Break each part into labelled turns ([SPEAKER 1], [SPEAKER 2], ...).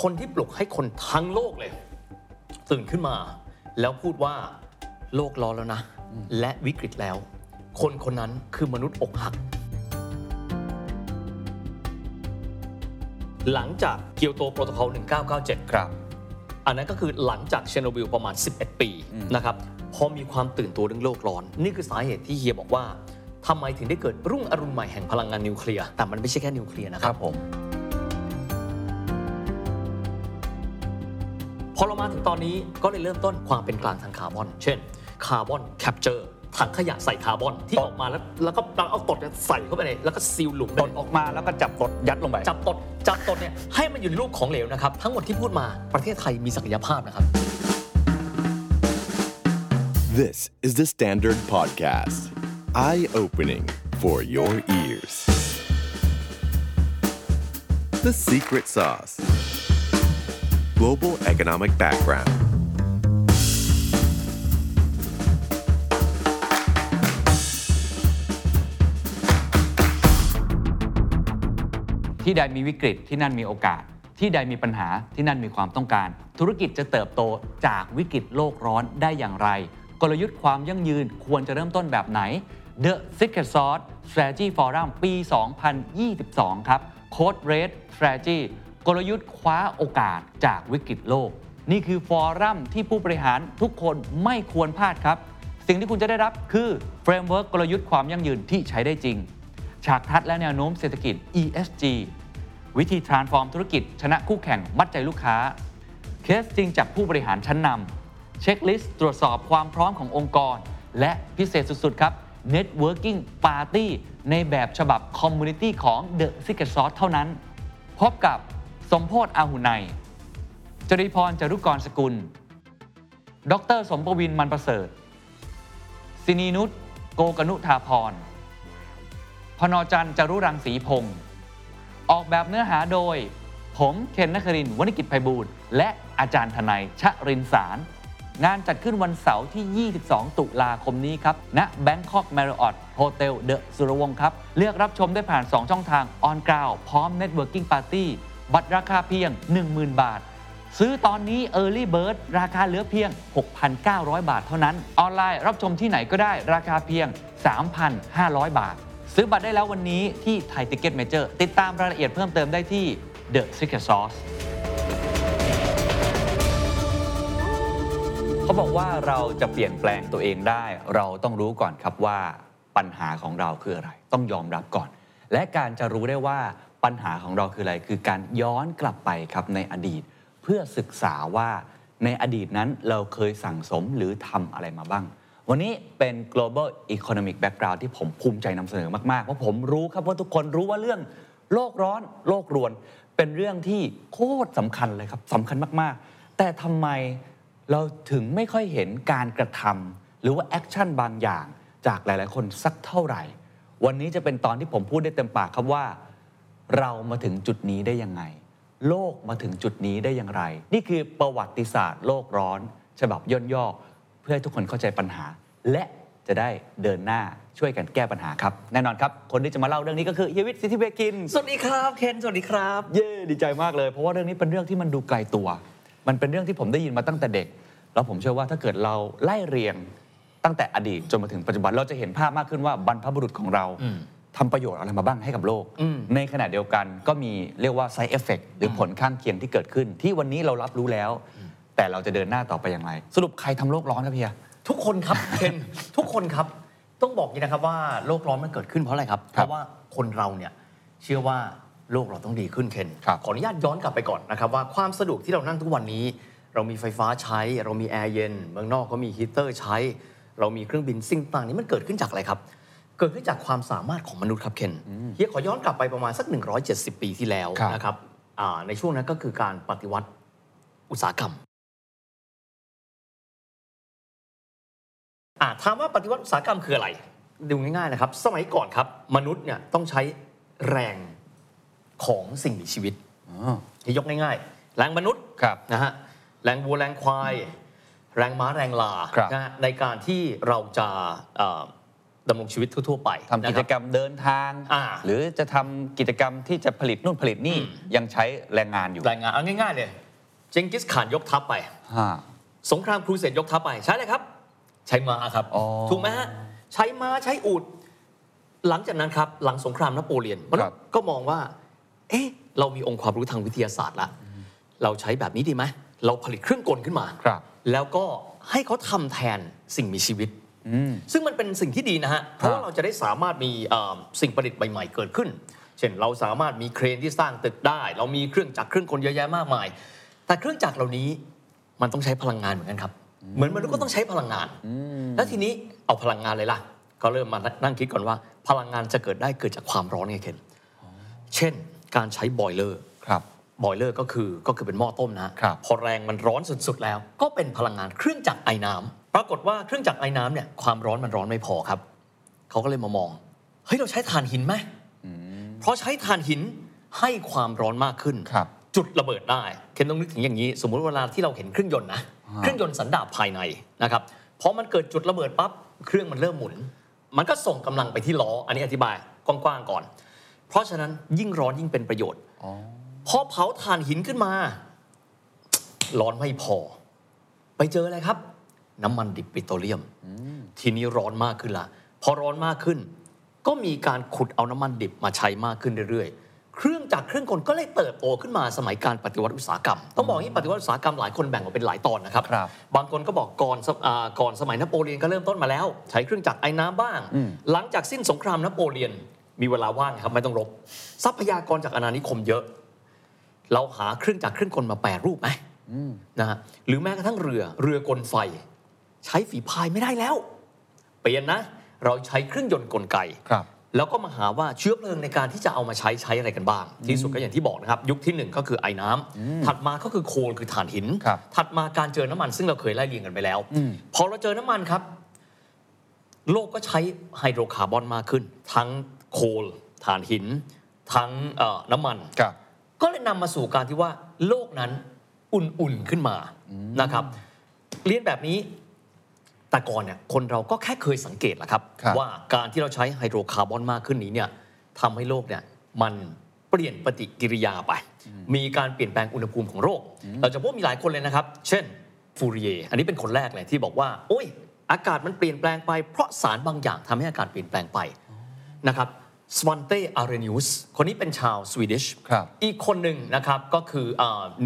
[SPEAKER 1] คนที่ปลุกให้คนทั้งโลกเลย ตื่นขึ้นมา แล้วพูดว่าโลกร้อนแล้วนะ และวิกฤตแล้ว คนคนนั้นคือมนุษย์อกหัก หลังจาก Kyoto Protocol 1997
[SPEAKER 2] ครับ
[SPEAKER 1] อันนั้นก็คือหลังจากเชโนบิลประมาณ 11 ปีนะครับพอมีความตื่นตัวเรื่องโลกร้อน นี่คือสาเหตุที่เฮียบอกว่าทำไมถึงได้เกิดรุ่งอรุณใหม่แห่งพลังงานนิวเคลียร์แต่มันไม่ใช่แค่นิวเคลียร์นะ
[SPEAKER 2] ครับ
[SPEAKER 1] ครับผม ตอนนี้ก็เลยเริ่มต้นความเป็นกลางทางคาร์บอน เช่น carbon capture ถังขยะใส่คาร์บอนที่ออกมาแล้วแล้วก็เอาตดเนี่ยใส่เข้าไปในแล้วก็ seal หลุม
[SPEAKER 2] ต
[SPEAKER 1] ไป
[SPEAKER 2] ดออกมาแล้วก็จับกดยัดลงไป
[SPEAKER 1] จับตดจับตดเนี่ยให้มันอยู่ในรูปของเหลวนะครับ ทั้งหมดที่พูดมาประเทศไทยมีศักยภาพนะครับ
[SPEAKER 3] This is the Standard Podcast. Eye opening for your ears. The Secret Sauce Global Economic Background.
[SPEAKER 2] ที่ใดมีวิกฤตที่นั่นมีโอกาส ที่ใดมีปัญหาที่นั่นมีความต้องการ ธุรกิจจะเติบโตจากวิกฤตโลกร้อนได้อย่างไร กลยุทธ์ความยั่งยืนควรจะเริ่มต้นแบบไหน The Secret Sauce Strategy Forum ปี 2022 ครับ Code Red Strategy กลยุทธ์คว้าโอกาสจากวิกฤตโลก นี่คือ forum ที่ผู้บริหารทุกคนไม่ควรพลาดครับ สิ่งที่คุณจะได้รับคือ framework กลยุทธ์ความยั่งยืนที่ใช้ได้จริง ฉากทัศน์และแนวโน้มเศรษฐกิจ ESG วิธี transform ธุรกิจ ชนะคู่แข่งมัดใจลูกค้า เคสจริงจากผู้บริหารชั้นนำ checklist ตรวจสอบความพร้อมขององค์กร และพิเศษสุดๆ ครับ Networking Party ในแบบฉบับ Community ของ The Secret Sauce เท่านั้น พบกับ สมโพศอาหุไนจริพรจรุกรสกุล ดร สมประวินมันประเสริฐ สินีนุชโกกนุธาพร พนจันจรุรังสีพงศ์ออกแบบเนื้อหาโดย ผมเคนนักครินทร์วณิกิจไพบูลย์และอาจารย์ทนายชะรินสาร งานจัดขึ้นวันเสาร์ที่ 22 ตุลาคมนี้ครับ ณ Bangkok Marriott Hotel The สุรวงครับ เลือกรับชมได้ผ่าน 2 ช่องทาง On Ground พร้อม Networking Party บัตรราคาเพียง 10,000 บาท ซื้อตอนนี้ Early Bird ราคาเหลือเพียง 6,900 บาทเท่านั้น ออนไลน์รับชมที่ไหนก็ได้ราคาเพียง 3,500 บาท ซื้อบัตรได้แล้ววันนี้ที่ไทยติ c ก e t Major ติดตามรายละเอียดเพิ่มเติมได้ที่ The Secret Sauce เขาบอกว่าเราจะเปลี่ยนแปลงตัวเองได้ เราต้องรู้ก่อนครับว่าปัญหาของเราคืออะไร ต้องยอมรับก่อน และการจะรู้ได้ว่า ปัญหาของเราคืออะไร คือการย้อนกลับไปครับในอดีต เพื่อศึกษาว่าในอดีตนั้นเราเคยสั่งสมหรือทำอะไรมาบ้าง วันนี้เป็น global economic background ที่ผมภูมิใจนำเสนอมาก ๆ เพราะผมรู้ครับว่าทุกคนรู้ว่าเรื่องโลกร้อนโลกรวน เป็นเรื่องที่โคตรสำคัญเลยครับสำคัญมาก ๆ แต่ทำไมเราถึงไม่ค่อยเห็นการกระทำหรือว่าแอคชั่นบางอย่างจากหลาย ๆ คนสักเท่าไหร่ วันนี้จะเป็นตอนที่ผมพูดได้เต็มปากครับว่า เรามาถึงจุดนี้ได้ยังไง โลกมาถึงจุดนี้ได้อย่างไร นี่คือประวัติศาสตร์โลกร้อน ฉบับย่นย่อเพื่อให้ทุกคนเข้าใจปัญหา และจะได้เดินหน้าช่วยกันแก้ปัญหาครับ แน่นอนครับ คนที่จะมาเล่าเรื่องนี้ก็คือเฮียวิทย์สิทธิเวกิน
[SPEAKER 1] สวัสดีครับเคนสวัสดีครับ
[SPEAKER 2] เย้ดีใจมากเลย เพราะว่าเรื่องนี้เป็นเรื่องที่มันดูไกลตัว มันเป็นเรื่องที่ผมได้ยินมาตั้งแต่เด็ก แล้วผมเชื่อว่าถ้าเกิดเราไล่เรียงตั้งแต่อดีตจนมาถึงปัจจุบันเราจะเห็นภาพมากขึ้นว่าบรรพบุรุษของเรา
[SPEAKER 1] อืม
[SPEAKER 2] ทำประโยชน์อะไรมาบ้างให้กับโลก
[SPEAKER 1] อืม
[SPEAKER 2] ในขณะเดียวกันก็มีเรียกว่า side effect หรือผลข้างเคียงที่เกิดขึ้น ที่วันนี้เรารับรู้แล้ว แต่เราจะเดินหน้าต่อไปอย่างไร สรุปใครทำโลกร้อนครับเพีย
[SPEAKER 1] ทุกคนครับเคนทุกคนครับต้องบอกอย่างนี้นะครับว่าโลกร้อนมันเกิดขึ้นเพราะอะไรครับ เพราะว่าคนเราเนี่ยเชื่อว่าโลกเราต้องดีขึ้นเคน
[SPEAKER 2] ครับ
[SPEAKER 1] ขออนุญาตย้อนกลับไปก่อนนะครับว่าความสะดวกที่เรานั่งทุกวันนี้ เรามีไฟฟ้าใช้ เรามีแอร์เย็นเมืองนอกก็มีฮีตเตอร์ใช้ เรามีเครื่องบินสิ่งต่างนี้มันเกิดขึ้นจากอะไรครับ เกิดขึ้นจากความสามารถของมนุษย์ครับเคนเฮียขอย้อนกลับไปประมาณสัก 170 ปีที่แล้ว
[SPEAKER 2] ครับ
[SPEAKER 1] นะครับอ่าในช่วงนั้นก็คือการปฏิวัติอุตสาหกรรมอ่าถามว่าปฏิวัติอุตสาหกรรมคืออะไร ดูง่ายๆนะครับ สมัยก่อนครับ มนุษย์เนี่ยต้องใช้แรงของสิ่งมีชีวิต
[SPEAKER 2] อ๋อ
[SPEAKER 1] ที่ยกง่ายๆ แรงมนุษย์
[SPEAKER 2] ครับ
[SPEAKER 1] นะฮะแรงวัวแรงควาย แรงม้าแรงลา
[SPEAKER 2] ครับ
[SPEAKER 1] นะฮะในการที่เราจะเอ่อ ดำรงชีวิตทั่ว ๆ ไป
[SPEAKER 2] ทำกิจกรรมเดินทาง
[SPEAKER 1] อ่า
[SPEAKER 2] หรือจะทำกิจกรรมที่จะผลิตนู่นผลิตนี่ยังใช้แรงงานอยู่
[SPEAKER 1] รายงานเอาง่ายๆเลยเจงกิสข่านยกทัพไป
[SPEAKER 2] ฮะ
[SPEAKER 1] สงครามครูเสดยกทัพไปใช้อะไรครับ ใช้ม้าครับ
[SPEAKER 2] อ๋อ
[SPEAKER 1] ถูกไหมฮะใช้ม้าใช้อูฐหลังจากนั้นครับหลังสงครามนโปเลียนมนุษย์ก็มองว่า เอ๊ะเรามีองค์ความรู้ทางวิทยาศาสตร์ละเราใช้แบบนี้ดีไหมเราผลิตเครื่องกลขึ้นมา
[SPEAKER 2] ครับ
[SPEAKER 1] แล้วก็ให้เขาทำแทนสิ่งมีชีวิต
[SPEAKER 2] อืม
[SPEAKER 1] ซึ่งมันเป็นสิ่งที่ดีนะฮะ เพราะว่าเราจะได้สามารถมีเอ่อสิ่งประดิษฐ์ใหม่ๆเกิดขึ้น เช่นเราสามารถมีเครนที่สร้างตึกได้ เรามีเครื่องจักรเครื่องกลเยอะแยะมากมาย แต่เครื่องจักรเหล่านี้มันต้องใช้พลังงานเหมือนกันครับ เหมือนมนุษย์ก็ต้องใช้พลังงาน แล้วทีนี้เอาพลังงานเลยล่ะ ก็เริ่มมานั่งคิดก่อนว่า พลังงานจะเกิดได้เกิดจากความร้อนไงเคนเช่น การใช้บอยเลอร์
[SPEAKER 2] ครับ
[SPEAKER 1] บอยเลอร์ก็คือก็คือเป็นหม้อต้มนะฮะ
[SPEAKER 2] ครับ
[SPEAKER 1] พอแรงมันร้อนสุดๆแล้ว ก็เป็นพลังงานเครื่องจักรไอ้น้ำ ปรากฏว่าเครื่องจักรไอ้น้ำเนี่ยความร้อนมันร้อนไม่พอครับ เขาก็เลยมามอง เฮ้ยเราใช้ถ่านหินไหมเพราะใช้ถ่านหินให้ความร้อนมากขึ้น
[SPEAKER 2] ครับ
[SPEAKER 1] จุดระเบิดได้ เคนต้องนึกถึงอย่างนี้ สมมุติเวลาที่เราเห็นเครื่องยนต์นะ เครื่องยนต์สันดาปภายในนะครับพอมันเกิดจุดระเบิดปั๊บ เครื่องมันเริ่มหมุน มันก็ส่งกำลังไปที่ล้อ อันนี้อธิบายกว้างๆก่อน เพราะฉะนั้นยิ่งร้อนยิ่งเป็นประโยชน์
[SPEAKER 2] อ๋อ
[SPEAKER 1] พอเผาถ่านหินขึ้นมา ร้อนไม่พอ ไปเจออะไรครับ น้ำมันดิบปิโตรเลียม ทีนี้ร้อนมากขึ้นละพอร้อนมากขึ้น ก็มีการขุดเอาน้ำมันดิบมาใช้มากขึ้นเรื่อยๆ เครื่องจักรเครื่องกลก็เลยเติบโตขึ้นมาสมัยการปฏิวัติอุตสาหกรรม ต้องบอกอย่างนี้ปฏิวัติอุตสาหกรรมหลายคนแบ่งออกเป็นหลายตอนนะครับ
[SPEAKER 2] ครับ
[SPEAKER 1] บางคนก็บอกก่อนสอ่าก่อนสมัยนโปเลียนก็เริ่มต้นมาแล้ว ใช้เครื่องจักรไอ้น้ำบ้าง หลังจากสิ้นสงครามนโปเลียนมีเวลาว่างครับไม่ต้องรบ ทรัพยากรจากอาณานิคมเยอะ เราหาเครื่องจักรเครื่องกลมาแปรรูปไหมนะฮะหรือแม้กระทั่งเรือเรือกลไฟ ใช้ฝีพายไม่ได้แล้ว เปลี่ยนนะ เราใช้เครื่องยนต์กลไก
[SPEAKER 2] ครับ
[SPEAKER 1] แล้วก็มาหาว่าเชื้อเพลิงในการที่จะเอามาใช้ใช้อะไรกันบ้าง ที่สุดก็อย่างที่บอกนะครับ ยุคที่หนึ่งก็คือไอ้น้ำถัดมาก็คือโคลคือถ่านหิน
[SPEAKER 2] ครับ
[SPEAKER 1] ถัดมาการเจอน้ำมันซึ่งเราเคยไล่เรียงกันไปแล้วพอเราเจอน้ำมันครับ โลกก็ใช้ไฮโดรคาร์บอนมากขึ้น ทั้งโคลถ่านหิน ทั้งเอ่อน้ำมัน
[SPEAKER 2] ครับ
[SPEAKER 1] ก็เลยนำมาสู่การที่ว่าโลกนั้นอุ่นๆขึ้นมานะครับ เรียนแบบนี้ แต่ก่อนเนี่ยคนเราก็แค่เคยสังเกตแหละครับ
[SPEAKER 2] ครับ
[SPEAKER 1] ว่าการที่เราใช้ไฮโดรคาร์บอนมากขึ้นนี้เนี่ยทำให้โลกเนี่ยมันเปลี่ยนปฏิกิริยาไป มีการเปลี่ยนแปลงอุณหภูมิของโลก เราจะพบมีหลายคนเลยนะครับ เช่นฟูริเยอันนี้เป็นคนแรกเลยที่บอกว่า โอ้ย อากาศมันเปลี่ยนแปลงไปเพราะสารบางอย่างทำให้อากาศเปลี่ยนแปลงไปนะครับสวานเตอาร์เรนิอุสคนนี้เป็นชาว Swedish
[SPEAKER 2] ครับ
[SPEAKER 1] อีกคนหนึ่งนะครับก็คือ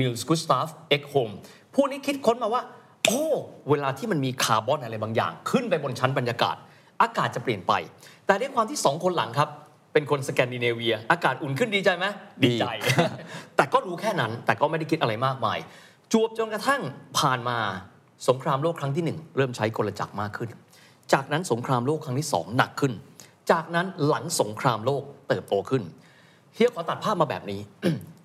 [SPEAKER 1] นิลส์กุสตาฟเอ็กโฮมผู้นี้คิดค้นมาว่า โอ้เวลาที่มันมีคาร์บอนอะไรบางอย่าง ขึ้นไปบนชั้นบรรยากาศ อากาศจะเปลี่ยนไป แต่ด้วยความที่สองคนหลังครับ เป็นคนสแกนดิเนเวีย อากาศอุ่นขึ้นดีใจไหม
[SPEAKER 2] ดี
[SPEAKER 1] ดีใจ แต่ก็รู้แค่นั้นแต่ก็ไม่ได้คิดอะไรมากมาย จวบจนกระทั่งผ่านมาสงครามโลกครั้งที่หนึ่งเริ่มใช้กลจักรมากขึ้น จากนั้นสงครามโลกครั้งที่สองหนักขึ้น จากนั้นหลังสงครามโลกเติบโตขึ้นเฮียขอตัดภาพมาแบบนี้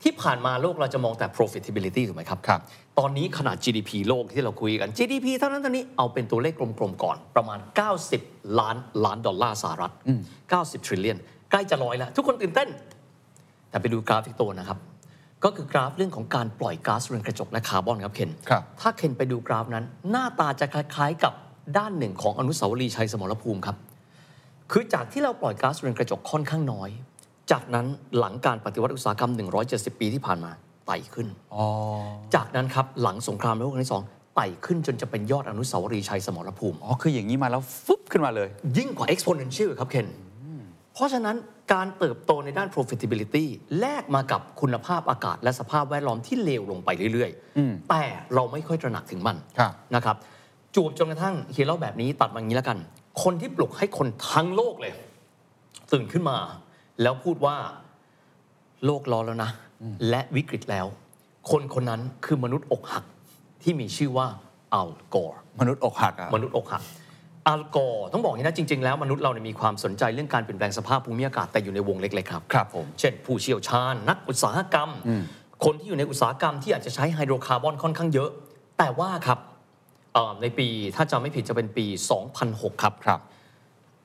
[SPEAKER 1] ที่ผ่านมาโลกเราจะมองแต่ profitability ถูกไหมครับ
[SPEAKER 2] ครับ
[SPEAKER 1] ตอนนี้ขนาด GDP โลกที่เราคุยกัน GDP เท่านั้นเท่านี้เอาเป็นตัวเลขกลมๆก่อนประมาณ 90 ล้านล้านดอลลาร์สหรัฐ 90 trillion ใกล้จะร้อยแล้ว ทุกคนตื่นเต้น แต่ไปดูกราฟที่ตัวนะครับ ก็คือกราฟเรื่องของการปล่อยก๊าซเรือนกระจกและคาร์บอนครับเคน
[SPEAKER 2] ครับ
[SPEAKER 1] ถ้าเคนไปดูกราฟนั้น หน้าตาจะคล้ายๆกับด้านหนึ่งของอนุสาวรีย์ชัยสมรภูมิครับคือจากที่เราปล่อยก๊าซเรือนกระจกค่อนข้างน้อย จากนั้นหลังการปฏิวัติอุตสาหกรรม 170 ปีที่ผ่านมา ไต่ขึ้น
[SPEAKER 2] อ๋อ
[SPEAKER 1] จากนั้นครับหลังสงครามโลกครั้งที่สองไต่ขึ้นจนจะเป็นยอดอนุสาวรีย์ชัยสมรภูมิ
[SPEAKER 2] อ๋อ คืออย่างนี้มาแล้วฟึบขึ้นมาเลย
[SPEAKER 1] ยิ่งกว่า exponential ครับเคนเพราะฉะนั้นการเติบโตในด้าน profitability แลกมากับคุณภาพอากาศและสภาพแวดล้อมที่เลวลงไปเรื่อยๆ แต่เราไม่ค่อยตระหนักถึงมัน
[SPEAKER 2] ครับ
[SPEAKER 1] นะครับจวบจนกระทั่งเฮียเล่าแบบนี้ตัดมาอย่างนี้แล้วกัน คนที่ปลุกให้คนทั้งโลกเลย ตื่นขึ้นมา แล้วพูดว่าโลกร้อนแล้วนะ และวิกฤตแล้ว คนคนนั้นคือมนุษย์อกหักที่มีชื่อว่าอัลกอร์
[SPEAKER 2] มนุษย์อกหักอะ
[SPEAKER 1] มนุษย์อกหักอัลกอร์ต้องบอกอย่างนี้นะจริง ๆ แล้วมนุษย์เราเนี่ยมีความสนใจเรื่องการเปลี่ยนแปลงสภาพภูมิอากาศแต่อยู่ในวงเล็กๆครับ
[SPEAKER 2] ครับผม
[SPEAKER 1] เช่น ผู้เชี่ยวชาญนักอุตสาหกรรม คนที่อยู่ในอุตสาหกรรมที่อาจจะใช้ไฮโดรคาร์บอนค่อนข้างเยอะ แต่ว่าครับเอ่อในปีถ้าจำไม่ผิดจะเป็นปี 2006 ครับ
[SPEAKER 2] ครับ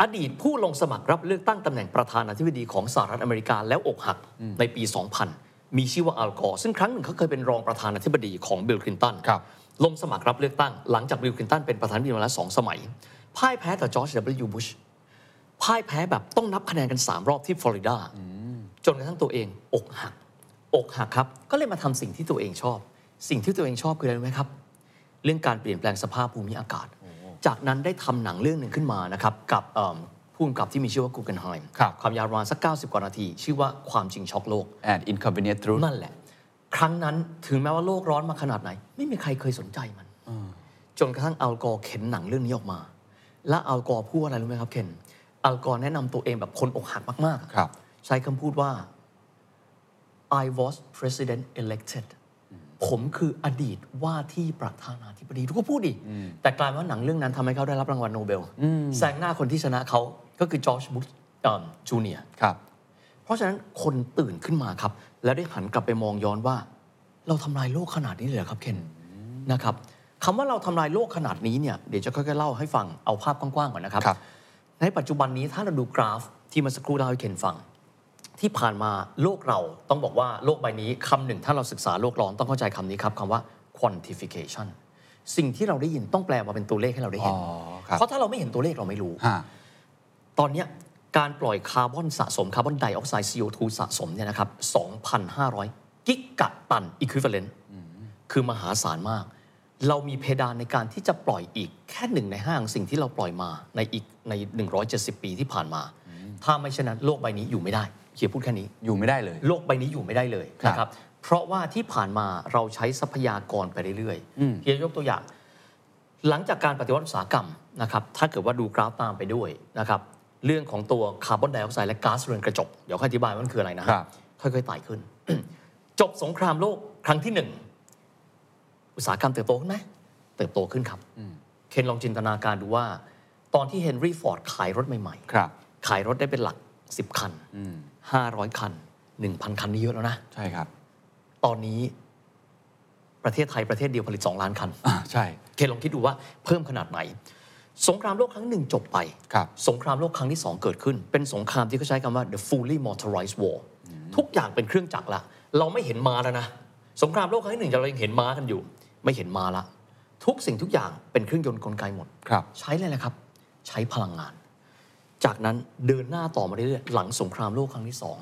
[SPEAKER 1] อดีตผู้ลงสมัครรับเลือกตั้งตำแหน่งประธานาธิบดีของสหรัฐอเมริกาแล้วอกหักในปี 2000 มีชื่อว่าอัลกอร์ซึ่งครั้งหนึ่งเขาเคยเป็นรองประธานาธิบดีของบิลคลินตัน
[SPEAKER 2] ครับ
[SPEAKER 1] ลงสมัครรับเลือกตั้ง หลังจากบิลคลินตันเป็นประธานาธิบดีมาแล้วสองสมัย พ่ายแพ้ต่อจอร์จ W. บุชพ่ายแพ้แบบต้องนับคะแนนกัน 3 รอบที่ฟลอริดาจนกระทั่งตัวเอง อกหัก อกหักครับ ก็เลยมาทำสิ่งที่ตัวเองชอบ สิ่งที่ตัวเองชอบคืออะไรรู้ไหมครับ เรื่องการเปลี่ยนแปลงสภาพภูมิอากาศ จากนั้นได้ทำหนังเรื่องหนึ่งขึ้นมานะครับกับเอิ่ม ผู้กำกับที่มีชื่อว่ากูเกนไฮม์
[SPEAKER 2] ครับ
[SPEAKER 1] ความยาวประมาณสัก 90 กว่านาที ชื่อว่าความจริงช็อกโลก
[SPEAKER 2] An Inconvenient Truth
[SPEAKER 1] นั่นแหละ ครั้งนั้นถึงแม้ว่าโลกร้อนมาขนาดไหน ไม่มีใครเคยสนใจมันจนกระทั่งอัลกอร์เข็นหนังเรื่องนี้ออกมา และอัลกอร์พูดอะไรรู้ไหมครับเคนอัลกอร์แนะนำตัวเองแบบคนอกหักมากๆ
[SPEAKER 2] ครับ
[SPEAKER 1] ใช้คำพูดว่า I was president elected ผมคืออดีตว่าที่ประธานาธิบดีทุกคนพูดดิแต่กลายเป็นว่าหนังเรื่องนั้นทำให้เขาได้รับรางวัลโนเบลแซงหน้าคนที่ชนะเขา ก็คือจอร์จบุชจูเนียร์
[SPEAKER 2] ครับ
[SPEAKER 1] เพราะฉะนั้นคนตื่นขึ้นมาครับ แล้วได้หันกลับไปมองย้อนว่า เราทำลายโลกขนาดนี้เลยเหรอครับเคนนะครับคำว่าเราทำลายโลกขนาดนี้เนี่ยเดี๋ยวจะค่อยๆเล่าให้ฟังเอาภาพกว้างๆก่อนนะครับ
[SPEAKER 2] ครับ
[SPEAKER 1] ในปัจจุบันนี้ถ้าเราดูกราฟที่เมาสักครู่เล่าให้เคนฟัง ที่ผ่านมาโลกเราต้องบอกว่าโลกใบนี้คำหนึ่งถ้าเราศึกษาโลกร้อนต้องเข้าใจคำนี้ครับคำว่า quantification สิ่งที่เราได้ยินต้องแปลมาเป็นตัวเลขให้เราได้เห็น
[SPEAKER 2] อ๋อครับ
[SPEAKER 1] เพราะถ้าเราไม่เห็นตัวเลขเราไม่รู้
[SPEAKER 2] ฮะ
[SPEAKER 1] ตอนเนี้ยการปล่อยคาร์บอนสะสมคาร์บอนไดออกไซด์ CO2 สะสมเนี่ยนะครับ 2,500 กิกะตัน equivalent คือมหาศาลมาก เรามีเพดานในการที่จะปล่อยอีกแค่หนึ่งในห้าของสิ่งที่เราปล่อยมาในอีกใน 170 ปีที่ผ่านมา ถ้าไม่เช่นนั้นโลกใบนี้อยู่ไม่ได้เขียนพูดแค่นี้
[SPEAKER 2] อยู่ไม่ได้เลย
[SPEAKER 1] โลกใบนี้อยู่ไม่ได้เลย
[SPEAKER 2] ครับ
[SPEAKER 1] นะครับเพราะว่าที่ผ่านมาเราใช้ทรัพยากรไปเรื่อย
[SPEAKER 2] อืม
[SPEAKER 1] ๆเพียงยกตัวอย่าง หลังจากการปฏิวัติอุตสาหกรรมนะครับถ้าเกิดว่าดูกราฟตามไปด้วยนะครับ เรื่องของตัวคาร์บอนไดออกไซด์และก๊าซเรือนกระจก เดี๋ยวค่อยอธิบายว่ามันคืออะไรนะฮะ
[SPEAKER 2] ครับ
[SPEAKER 1] ค่อยๆไต่ขึ้น จบสงครามโลกครั้งที่หนึ่งอุตสาหกรรมเติบโตขึ้นไหมเติบโตขึ้นครับ เคนลองจินตนาการดูว่า ตอนที่เฮนรี่ฟอร์ดขายรถใหม่
[SPEAKER 2] ครับ
[SPEAKER 1] ๆขายรถได้เป็นหลัก 10 คัน
[SPEAKER 2] อืม
[SPEAKER 1] 500 คัน 1,000 คันนี่เยอะแล้วนะ
[SPEAKER 2] ใช่ครับ
[SPEAKER 1] ตอนนี้ประเทศไทยประเทศเดียวผลิต 2 ล้านคัน
[SPEAKER 2] อ่าใช่
[SPEAKER 1] เคนลองคิดดูว่าเพิ่มขนาดไหน สงครามโลกครั้งหนึ่งจบไป
[SPEAKER 2] ครับ
[SPEAKER 1] สงครามโลกครั้งที่2เกิดขึ้น เป็นสงครามที่เขาใช้คำว่า the fully motorized war ทุกอย่างเป็นเครื่องจักรละ เราไม่เห็นม้าแล้วนะ สงครามโลกครั้งที่หนึ่งเรายังเห็นม้ากันอยู่ ไม่เห็นม้าละ ทุกสิ่งทุกอย่างเป็นเครื่องยนต์กลไกหมด
[SPEAKER 2] ครับ
[SPEAKER 1] ใช้เลยแหละครับ ใช้พลังงาน จากนั้นเดินหน้าต่อมาเรื่อยๆ หลังสงครามโลกครั้งที่สอง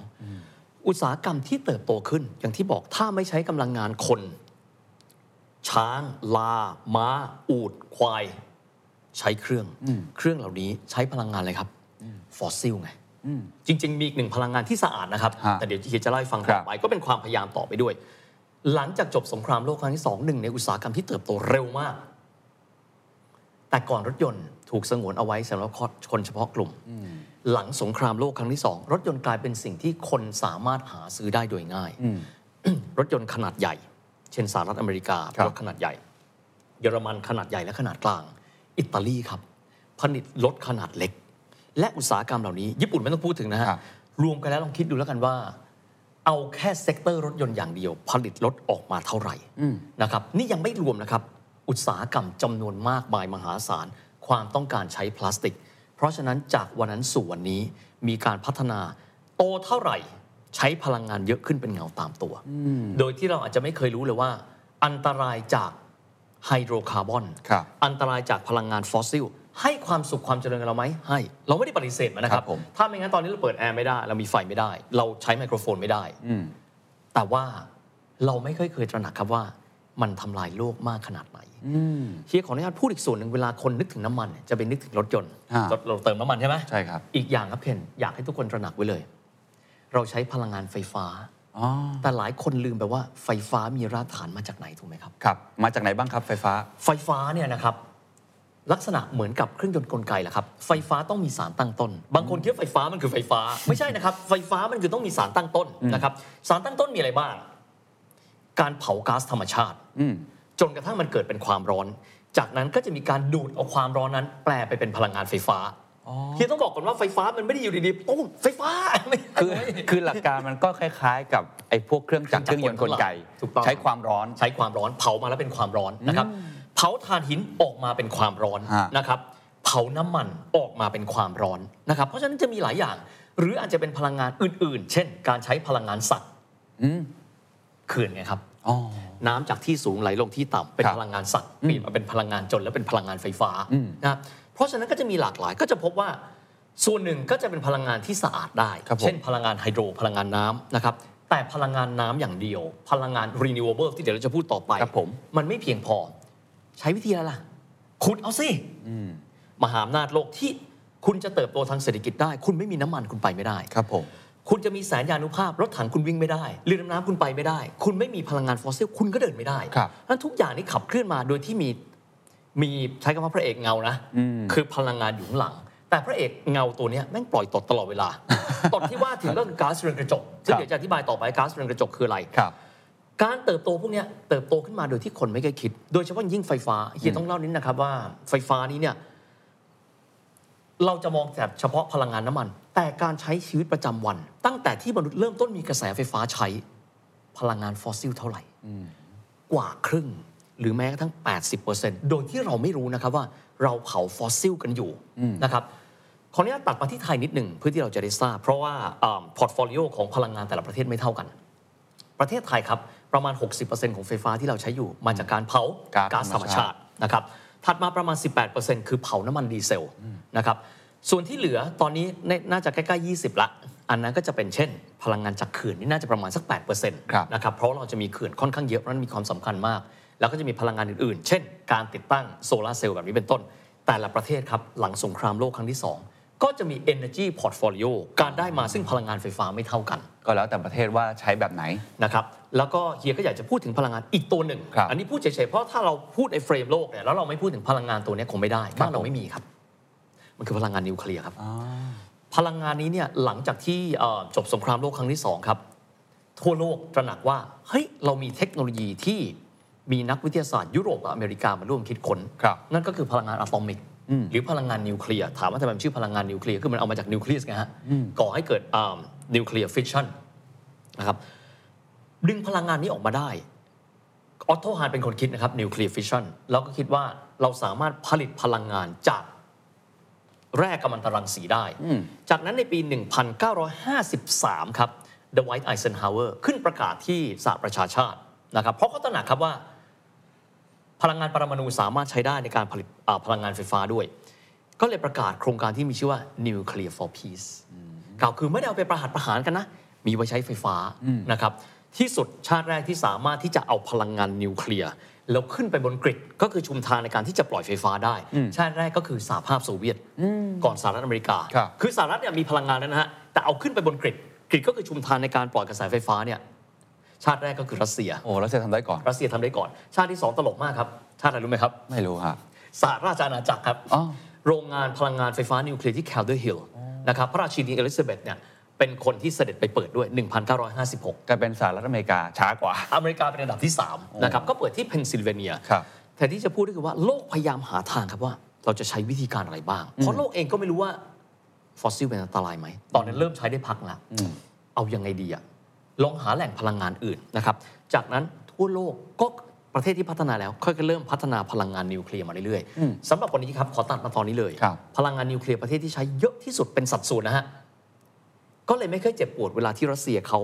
[SPEAKER 1] อุตสาหกรรมที่เติบโตขึ้น อย่างที่บอกถ้าไม่ใช้กำลังงานคน ช้าง ลา ม้า อูด ควาย ใช้เครื่อง เครื่องเหล่านี้ใช้พลังงานอะไรครับฟอสซิลไงจริง ๆ มีอีกหนึ่งพลังงานที่สะอาดนะครับ
[SPEAKER 2] ฮะ
[SPEAKER 1] แต่เดี๋ยวเฮียจะเล่าให้ฟัง
[SPEAKER 2] ครั
[SPEAKER 1] ต่อบไปก็เป็นความพยายามต่อไปด้วย หลังจากจบสงครามโลกครั้งที่สองหนึ่งในอุตสาหกรรมที่เติบโตเร็วมาก แต่ก่อนรถยนต์ถูกสงวนเอาไว้สำหรับคนเฉพาะกลุ่ม หลังสงครามโลกครั้งที่สองรถยนต์กลายเป็นสิ่งที่คนสามารถหาซื้อได้โดยง่าย รถยนต์ขนาดใหญ่ เช่นสหรัฐอเมริกา
[SPEAKER 2] ครับ
[SPEAKER 1] รถขนาดใหญ่ เยอรมันขนาดใหญ่และขนาดกลาง อิตาลีครับ ผลิตรถขนาดเล็ก และอุตสาหกรรมเหล่านี้ ญี่ปุ่นไม่ต้องพูดถึงนะฮะ
[SPEAKER 2] ครับ
[SPEAKER 1] รวมกันแล้วลองคิดดูแล้วกันว่า เอาแค่ sector รถยนต์อย่างเดียว ผลิตรถออกมาเท่าไหร่นะครับนี่ยังไม่รวมนะครับ อุตสาหกรรมจำนวนมากมายมหาศาล ความต้องการใช้พลาสติก เพราะฉะนั้นจากวันนั้นสู่วันนี้มีการพัฒนาโตเท่าไหร่ใช้พลังงานเยอะขึ้นเป็นเงาตามตัว โดยที่เราอาจจะไม่เคยรู้เลยว่า อันตรายจาก ไฮโดรคาร์บอน
[SPEAKER 2] ครับ
[SPEAKER 1] อันตรายจากพลังงานฟอสซิลให้ความสุขความเจริญกับเราไหมให้ เราไม่ได้ปฏิเสธมันนะครับ
[SPEAKER 2] ครับผม
[SPEAKER 1] ถ้าไม่งั้นตอนนี้เราเปิดแอร์ไม่ได้ เรามีไฟไม่ได้ เราใช้ไมโครโฟนไม่ได้
[SPEAKER 2] อืม
[SPEAKER 1] แต่ว่าเราไม่เคยเคยตระหนักครับว่า มันทำลายโลกมากขนาดไหนเฮียขออนุญาตพูดอีกส่วนหนึ่งเวลาคนนึกถึงน้ำมันเนี่ยจะเป็นนึกถึงรถยนต์
[SPEAKER 2] ฮะ
[SPEAKER 1] รถเราเติมน้ำมันใช่ไหม
[SPEAKER 2] ใช่ครับ
[SPEAKER 1] อีกอย่างครับเคนอยากให้ทุกคนตระหนักไว้เลย เราใช้พลังงานไฟฟ้า
[SPEAKER 2] อ๋อ
[SPEAKER 1] แต่หลายคนลืมไปว่าไฟฟ้ามีรากฐานมาจากไหนถูกไหมครับ
[SPEAKER 2] ครับ มาจากไหนบ้างครับไฟฟ้า
[SPEAKER 1] ไฟฟ้าเนี่ยนะครับ ลักษณะเหมือนกับเครื่องยนต์กลไกแหละครับ ไฟฟ้าต้องมีสารตั้งต้น บางคนคิดว่าไฟฟ้ามันคือไฟฟ้า ไม่ใช่นะครับ ไฟฟ้ามันคือต้องมีสารตั้งต้นนะครับ สารตั้งต้นมีอะไรบ้าง การเผาก๊าซธรรมชาติ
[SPEAKER 2] อืม
[SPEAKER 1] จนกระทั่งมันเกิดเป็นความร้อน จากนั้นก็จะมีการดูดเอาความร้อนนั้น แปลไปเป็นพลังงานไฟฟ้า เฮียต้องบอกก่อนว่าไฟฟ้ามันไม่ได้อยู่ดีๆตุ้มไฟฟ้าไม่
[SPEAKER 2] คือคือหลักการมันก็คล้ายๆ กับไอ้พวกเครื่องจักรเครื่องยนต์กลไก
[SPEAKER 1] ถูกต้อง
[SPEAKER 2] ใช้ความร้อน
[SPEAKER 1] ใช้ความร้อนเผามาแล้วเป็นความร้อนนะครับเผาถ่านหินออกมาเป็นความร้อน
[SPEAKER 2] ฮะ
[SPEAKER 1] นะครับเผาน้ำมันออกมาเป็นความร้อนนะครับ เพราะฉะนั้นจะมีหลายอย่าง หรืออาจจะเป็นพลังงานอื่น ๆ เช่น การใช้พลังงานสัตว์
[SPEAKER 2] อืม
[SPEAKER 1] เขื่อนไงครับ
[SPEAKER 2] อ๋อ
[SPEAKER 1] น้ำจากที่สูงไหลลงที่ต่ำเป็น
[SPEAKER 2] ครับ
[SPEAKER 1] พลังงานสัตว์เปลี่ยนมาเป็นพลังงานจนแล้วเป็นพลังงานไฟฟ้า
[SPEAKER 2] อืม
[SPEAKER 1] นะครับ เพราะฉะนั้นก็จะมีหลากหลายก็จะพบว่าส่วนหนึ่งก็จะเป็นพลังงานที่สะอาดได้
[SPEAKER 2] ครับผม
[SPEAKER 1] เช่นพลังงานไฮโดรพลังงานน้ำนะครับแต่พลังงานน้ำอย่างเดียว พลังงาน renewable ที่เดี๋ยวเราจะพูดต่อไป
[SPEAKER 2] ครับผม
[SPEAKER 1] มันไม่เพียงพอ ใช้วิธีอะไรล่ะ ขุดเอาสิมหาอำนาจโลกที่คุณจะเติบโตทางเศรษฐกิจได้ คุณไม่มีน้ำมันคุณไปไม่ได้
[SPEAKER 2] ครับผม
[SPEAKER 1] คุณจะมีแสนยานุภาพ รถถังคุณวิ่งไม่ได้เรือดำน้ำคุณไปไม่ได้ คุณไม่มีพลังงานฟอสซิลคุณก็เดินไม่ได้
[SPEAKER 2] ครับ
[SPEAKER 1] นั้นทุกอย่างนี้ขับเคลื่อนมาโดยที่มี มีใช้คำว่าพระเอกเงานะ คือพลังงานอยู่ข้างหลัง แต่พระเอกเงาตัวเนี้ยแม่งปล่อยตดตลอดเวลา ตดที่ว่าถึงก็คือก๊าซเรือนกระจก ซึ่ง
[SPEAKER 2] ครับ
[SPEAKER 1] เดี๋ยวจะอธิบายต่อไปก๊าซเรือนกระจกคืออะไร
[SPEAKER 2] ครับ
[SPEAKER 1] การเติบโตพวกเนี้ยเติบโตขึ้นมาโดยที่คนไม่เคยคิด โดยเฉพาะยิ่งไฟฟ้าเฮียต้องเล่านิดนะครับว่าไฟฟ้านี้เนี่ยเราจะมองแต่เฉพาะพลังงานน้ำมัน แต่การใช้ชีวิตประจำวัน ตั้งแต่ที่มนุษย์เริ่มต้นมีกระแสไฟฟ้าใช้ พลังงานฟอสซิลเท่าไหร่ กว่าครึ่ง หรือแม้กระทั่ง 80%โดยที่เราไม่รู้นะครับว่าเราเผาฟอสซิลกันอยู่นะครับขออนุญาตตัดมาที่ไทยนิดหนึ่งเพื่อที่เราจะได้ทราบ เพราะว่าportfolio ของพลังงานแต่ละประเทศไม่เท่ากัน ประเทศไทยครับประมาณ 60%ของไฟฟ้าที่เราใช้อยู่มาจากการเผา
[SPEAKER 2] ก๊าซ
[SPEAKER 1] ก๊าซธรรม
[SPEAKER 2] ธรรม
[SPEAKER 1] ชา
[SPEAKER 2] ชาติ
[SPEAKER 1] ตินะครับถัดมาประมาณ 18%คือเผาน้ำมันดีเซลนะครับส่วนที่เหลือตอนนี้นน่าจะใกล้ๆ20 ละ อันนั้นก็จะเป็นเช่น พลังงานจากเขื่อนนี่น่าจะประมาณสัก8%
[SPEAKER 2] ครับ
[SPEAKER 1] นะครับเพราะเราจะมีเขื่อนค่อนข้างเยอะเพราะฉะนั้นมีความสำคัญมาก แล้วก็จะมีพลังงานอื่นๆ เช่น การติดตั้งโซลาร์เซลล์แบบนี้เป็นต้น แต่ละประเทศครับหลังสงครามโลกครั้งที่สองก็จะมี energy portfolio การได้มาซึ่งพลังงานไฟฟ้าไม่เท่ากัน
[SPEAKER 2] ก็แล้วแต่ประเทศว่าใช้แบบไหน
[SPEAKER 1] นะครับแล้วก็เฮียก็อยากจะพูดถึงพลังงานอีกตัวหนึ่ง
[SPEAKER 2] ครับ
[SPEAKER 1] อันนี้พูดเฉยๆเพราะถ้าเราพูดใน frame โลกเนี่ยแล้วเราไม่พูดถึงพลังงานตัวเนี้ยคงไม่ได้บ้านเราไม่มีครับ มันคือพลังงานนิวเคลียร์ครับพลังงานนี้เนี่ยหลังจากที่เอ่อจบสงครามโลกครั้งที่สองครับทั่วโลกตระหนักว่าเฮ้ยเรามีเทคโนโลยีที่ มีนักวิทยาศาสตร์ยุโรปกับอเมริกามาร่วมคิดค้น
[SPEAKER 2] ครับ
[SPEAKER 1] นั่นก็คือพลังงาน atomicหรือพลังงานนิวเคลียร์ถามว่าทำไมมันชื่อพลังงานนิวเคลียร์คือมันเอามาจากนิวเคลียสไงฮะก่อให้เกิด nuclear fission นะครับดึงพลังงานนี้ออกมาได้ออตโตฮานเป็นคนคิดนะครับ nuclear fission แล้วก็คิดว่าเราสามารถผลิตพลังงานจากแร่กัมมันตรังสีได้ จากนั้นในปี 1953 ครับ Dwight Eisenhower ขึ้นประกาศที่สหประชาชาตินะครับเพราะเขาตระหนักครับว่า พลังงานปรมาณูสามารถใช้ได้ในการผลิตอ่าพลังงานไฟฟ้าด้วย ก็เลยประกาศโครงการที่มีชื่อว่า Nuclear for Peace กล่าวคือไม่ได้เอาไปประหัตประหารกันนะ มีไว้ใช้ไฟฟ้านะครับที่สุดชาติแรกที่สามารถที่จะเอาพลังงานนิวเคลียร์แล้วขึ้นไปบนกริดก็คือชุมทางในการที่จะปล่อยไฟฟ้าได้ ชาติแรกก็คือสหภาพโซเวียตก่อนสหรัฐอเมริกา
[SPEAKER 2] ครับ
[SPEAKER 1] คือสหรัฐเนี่ยมีพลังงานแล้วนะฮะแต่เอาขึ้นไปบนกริดกริดก็คือชุมทางในการปล่อยกระแสไฟฟ้าเนี่ย ชาติแรกก็คือรัสเซีย
[SPEAKER 2] โอ้แล้วจะทำได้ก่อน
[SPEAKER 1] รัสเซียทำได้ก่อน ชาติที่สองตลกมากครับ ชาติอะไรรู้ไหมครับ
[SPEAKER 2] ไม่รู้ฮะ
[SPEAKER 1] สหราชอาณาจักรครับ
[SPEAKER 2] อ๋อ
[SPEAKER 1] โรงงานพลังงานไฟฟ้านิวเคลียร์ที่แคลเดอร์ฮอลล์นะครับพระราชินีเอลิซาเบธเนี่ยเป็นคนที่เสด็จไปเปิดด้วย 1956
[SPEAKER 2] กลายเป็นสหรัฐอเมริกาช้ากว่า
[SPEAKER 1] อเมริกาเป็นอันดับที่3นะครับก็เปิดที่เพนซิลเวเนีย
[SPEAKER 2] ครับ
[SPEAKER 1] แต่ที่จะพูดก็คือว่าโลกพยายามหาทางครับว่า เราจะใช้วิธีการอะไรบ้าง เพราะโลกเองก็ไม่รู้ว่า ฟอสซิลเป็นอันตรายไหม ตอนนั้นเริ่มใช้ได้พักแล้วเอายังไงดีอะ ลองหาแหล่งพลังงานอื่นนะครับ จากนั้นทั่วโลกก็ประเทศที่พัฒนาแล้วค่อยๆเริ่มพัฒนาพลังงานนิวเคลียร์มาเรื่อยๆสำหรับวันนี้ครับขอตัดมาตอนนี้เลย
[SPEAKER 2] ครับ
[SPEAKER 1] พลังงานนิวเคลียร์ประเทศที่ใช้เยอะที่สุดเป็นสัดส่วนนะฮะก็เลยไม่เคยเจ็บปวดเวลาที่รัสเซียเขา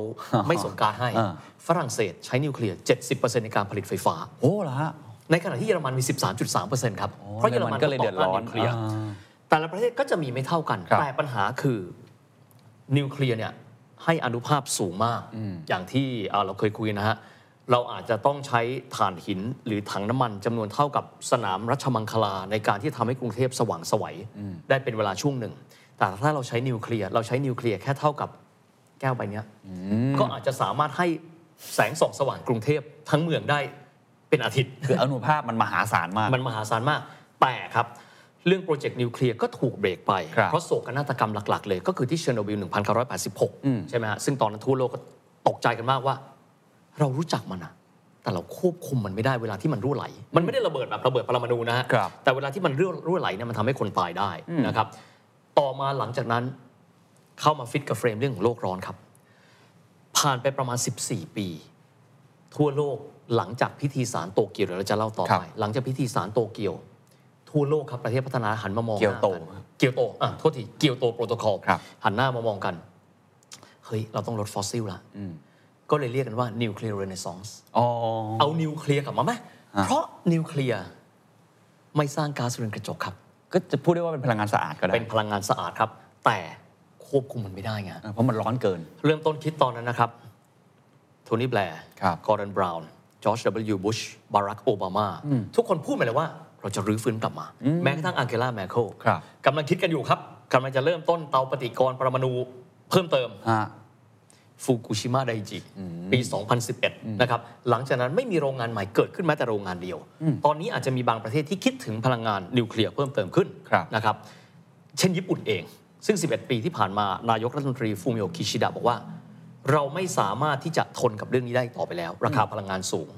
[SPEAKER 1] ไม่ส่งการให้
[SPEAKER 2] อ่า
[SPEAKER 1] ฝรั่งเศสใช้นิวเคลียร์ 70%ในการผลิตไฟฟ้า
[SPEAKER 2] โอ้เหรอฮะ
[SPEAKER 1] ในขณะที่เยอรมันมี 13.3%ครับ
[SPEAKER 2] โอ้
[SPEAKER 1] เพราะเยอรมัน
[SPEAKER 2] ก็เลยเดือดร้อน
[SPEAKER 1] ต่านิวเคลียร์
[SPEAKER 2] อ่า
[SPEAKER 1] แต่ละประเทศก็จะมีไม่เท่ากัน
[SPEAKER 2] ครับ
[SPEAKER 1] แต่ปัญหาคือนิวเคลียร์เนี่ย ให้อนุภาพสูงมาก อย่างที่อ่าเราเคยคุยนะฮะ เราอาจจะต้องใช้ถ่านหินหรือถังน้ำมันจำนวนเท่ากับสนามรัชมังคลาในการที่ทำให้กรุงเทพสว่างไสวัยได้เป็นเวลาช่วงหนึ่ง แต่ถ้าเราใช้นิวเคลียร์เราใช้นิวเคลียร์แค่เท่ากับแก้วใบเนี้ยก็อาจจะสามารถให้แสงส่องสว่างกรุงเทพทั้งเมืองได้เป็นอาทิตย์
[SPEAKER 2] คืออนุภาพมันมหาศาลมาก
[SPEAKER 1] มันมหาศาลมากแต่ครับ เรื่อง project นิวเคลียร์ก็ถูกเบรกไป
[SPEAKER 2] ครับ
[SPEAKER 1] เพราะโศกนาฏกรรมหลัก ๆ เลย ก็คือที่เชอร์โนบิล1986 ใช่ไหมฮะซึ่งตอนนั้นทั่วโลกก็ตกใจกันมากว่า เรารู้จักมันนะแต่เราควบคุมมันไม่ได้เวลาที่มันรั่วไหล มันไม่ได้ระเบิดแบบระเบิดปรมาณูนะฮะ
[SPEAKER 2] ครับ
[SPEAKER 1] แต่เวลาที่มันรั่วรั่วไหลเนี่ยมันทำให้คนตายได้นะครับ ต่อมาหลังจากนั้นเข้ามาฟิตกับ frame เรื่องของโลกร้อนครับ ผ่านไปประมาณ 14 ปี ทั่วโลกหลังจากพิธีสารโตเกียวเดี๋ยวเราจะเล่าต่อ
[SPEAKER 2] ครับ
[SPEAKER 1] ไปหลังจากพิธีสารโตเกียว ทั่วโลกครับประเทศพัฒนาหันมามอง
[SPEAKER 2] เกียวโต
[SPEAKER 1] หน้ากันเกียวโตอะโทษที Kyoto Protocol ค
[SPEAKER 2] รับ
[SPEAKER 1] หันหน้ามามองกันเฮ้ยเราต้องลดฟอสซิลละก็เลยเรียกกันว่า nuclear renaissance อ๋
[SPEAKER 2] อ
[SPEAKER 1] เอานิวเคลียร์กลับมาไหม
[SPEAKER 2] ฮะ
[SPEAKER 1] เพราะนิวเคลียร์ไม่สร้างก๊าซเรือนกระจกครับ
[SPEAKER 2] ก็จะพูดได้ว่าเป็นพลังงานสะอาดก็ได้
[SPEAKER 1] เป็นพลังงานสะอาดครับ แต่ควบคุมมันไม่ได้ไง
[SPEAKER 2] เพราะมันร้อนเกิน
[SPEAKER 1] เริ่มต้นคิดตอนนั้นนะครับโทนี่แบลร์
[SPEAKER 2] ครับ
[SPEAKER 1] กอร์ดอนบราวน์จอร์จ W. บุชบารักโอบามา ทุกคนพูดมาเลยว่า เราจะรื้อฟื้นกลับมา แม้กระทั่งอังเกลาแมร์เคิล
[SPEAKER 2] ครับ
[SPEAKER 1] กำลังคิดกันอยู่ครับกำลังจะเริ่มต้นเตาปฏิกรณ์ปรมาณูเพิ่มเติม
[SPEAKER 2] ฮะ
[SPEAKER 1] ฟุกุชิมะไดจิปี 2011 นะครับ หลังจากนั้นไม่มีโรงงานใหม่เกิดขึ้นแม้แต่โรงงานเดียว ตอนนี้อาจจะมีบางประเทศที่คิดถึงพลังงานนิวเคลียร์เพิ่มเติมขึ้น
[SPEAKER 2] ครับ
[SPEAKER 1] นะครับ เช่นญี่ปุ่นเอง ซึ่ง 11 ปีที่ผ่านมานายกรัฐมนตรีฟูมิโอกิชิดะบอกว่า เราไม่สามารถที่จะทนกับเรื่องนี้ได้ต่อไปแล้ว ราคาพลังงานสูง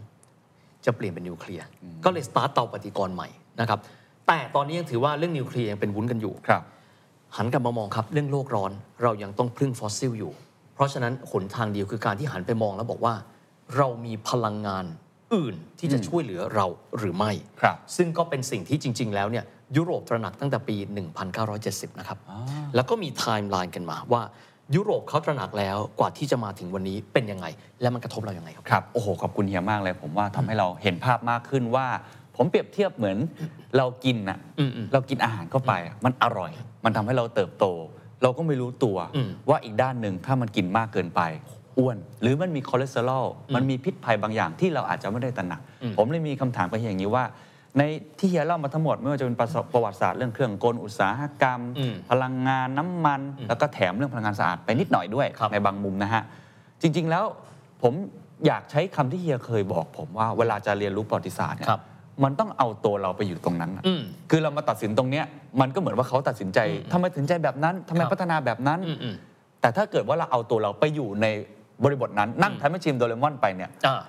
[SPEAKER 1] จะเปลี่ยนเป็นนิวเคลียร์ก็เลยสตาร์ตเตาปฏิกรณ์ใหม่นะครับแต่ตอนนี้ยังถือว่าเรื่องนิวเคลียร์ยังเป็นวุ้นกันอยู่
[SPEAKER 2] ครับ
[SPEAKER 1] หันกลับมามองครับเรื่องโลกร้อนเรายังต้องพึ่งฟอสซิลอยู่ เพราะฉะนั้นหนทางเดียวคือการที่หันไปมองแล้วบอกว่า เรามีพลังงานอื่นที่จะช่วยเหลือเราหรือไม่
[SPEAKER 2] ครับ
[SPEAKER 1] ซึ่งก็เป็นสิ่งที่จริง ๆ แล้วเนี่ยยุโรปตระหนักตั้งแต่ปี 1970 นะครับ แล้วก็มีไทม์ไลน์กันมาว่า ยุโรปเขาตระหนักแล้วกว่าที่จะมาถึงวันนี้เป็นยังไง และมันกระทบเรายังไงครับ
[SPEAKER 2] ครับโอ้โหขอบคุณเฮียมากเลย ผมว่าทำให้เราเห็นภาพมากขึ้นว่า ผมเปรียบเทียบเหมือนเรากินอะ
[SPEAKER 1] อืมอืม
[SPEAKER 2] เรากินอาหารเข้าไปอะมันอร่อย มันทำให้เราเติบโต เราก็ไม่รู้ตัว
[SPEAKER 1] อืม
[SPEAKER 2] ว่าอีกด้านหนึ่งถ้ามันกินมากเกินไปอ้วน หรือมันมีคอเลสเตอรอลมันมีพิษภัยบางอย่างที่เราอาจจะไม่ได้ตระหนัก ผมเลยมีคำถามไปอย่างนี้ว่า ในที่เฮียเล่ามาทั้งหมดไม่ว่าจะเป็นประสประวัติศาสตร์เรื่องเครื่องกลอุตสาหกรรม
[SPEAKER 1] อืม
[SPEAKER 2] พลังงานน้ำมัน แล้วก็แถมเรื่องพลังงานสะอาดไปนิดหน่อยด้วย
[SPEAKER 1] ครับ
[SPEAKER 2] ในบางมุมนะฮะจริง ๆแล้วผมอยากใช้คำที่เฮียเคยบอก ผมว่าเวลาจะเรียนรู้ประวัติศาสตร์เนี่ย
[SPEAKER 1] ครับ
[SPEAKER 2] มันต้องเอาตัวเราไปอยู่ตรงนั้นน่ะ
[SPEAKER 1] อืม
[SPEAKER 2] คือเรามาตัดสินตรงเนี้ยมันก็เหมือนว่าเขาตัดสินใจทำไมถึงใจแบบนั้นทำไม
[SPEAKER 1] ครับ
[SPEAKER 2] พัฒนาแบบนั้น
[SPEAKER 1] อืมอืม
[SPEAKER 2] แต่ถ้าเกิดว่าเราเอาตัวเราไปอยู่ในบริบทนั้นนั่งทำให้ชิมโดเรมอนไปเนี่ย
[SPEAKER 1] อ่า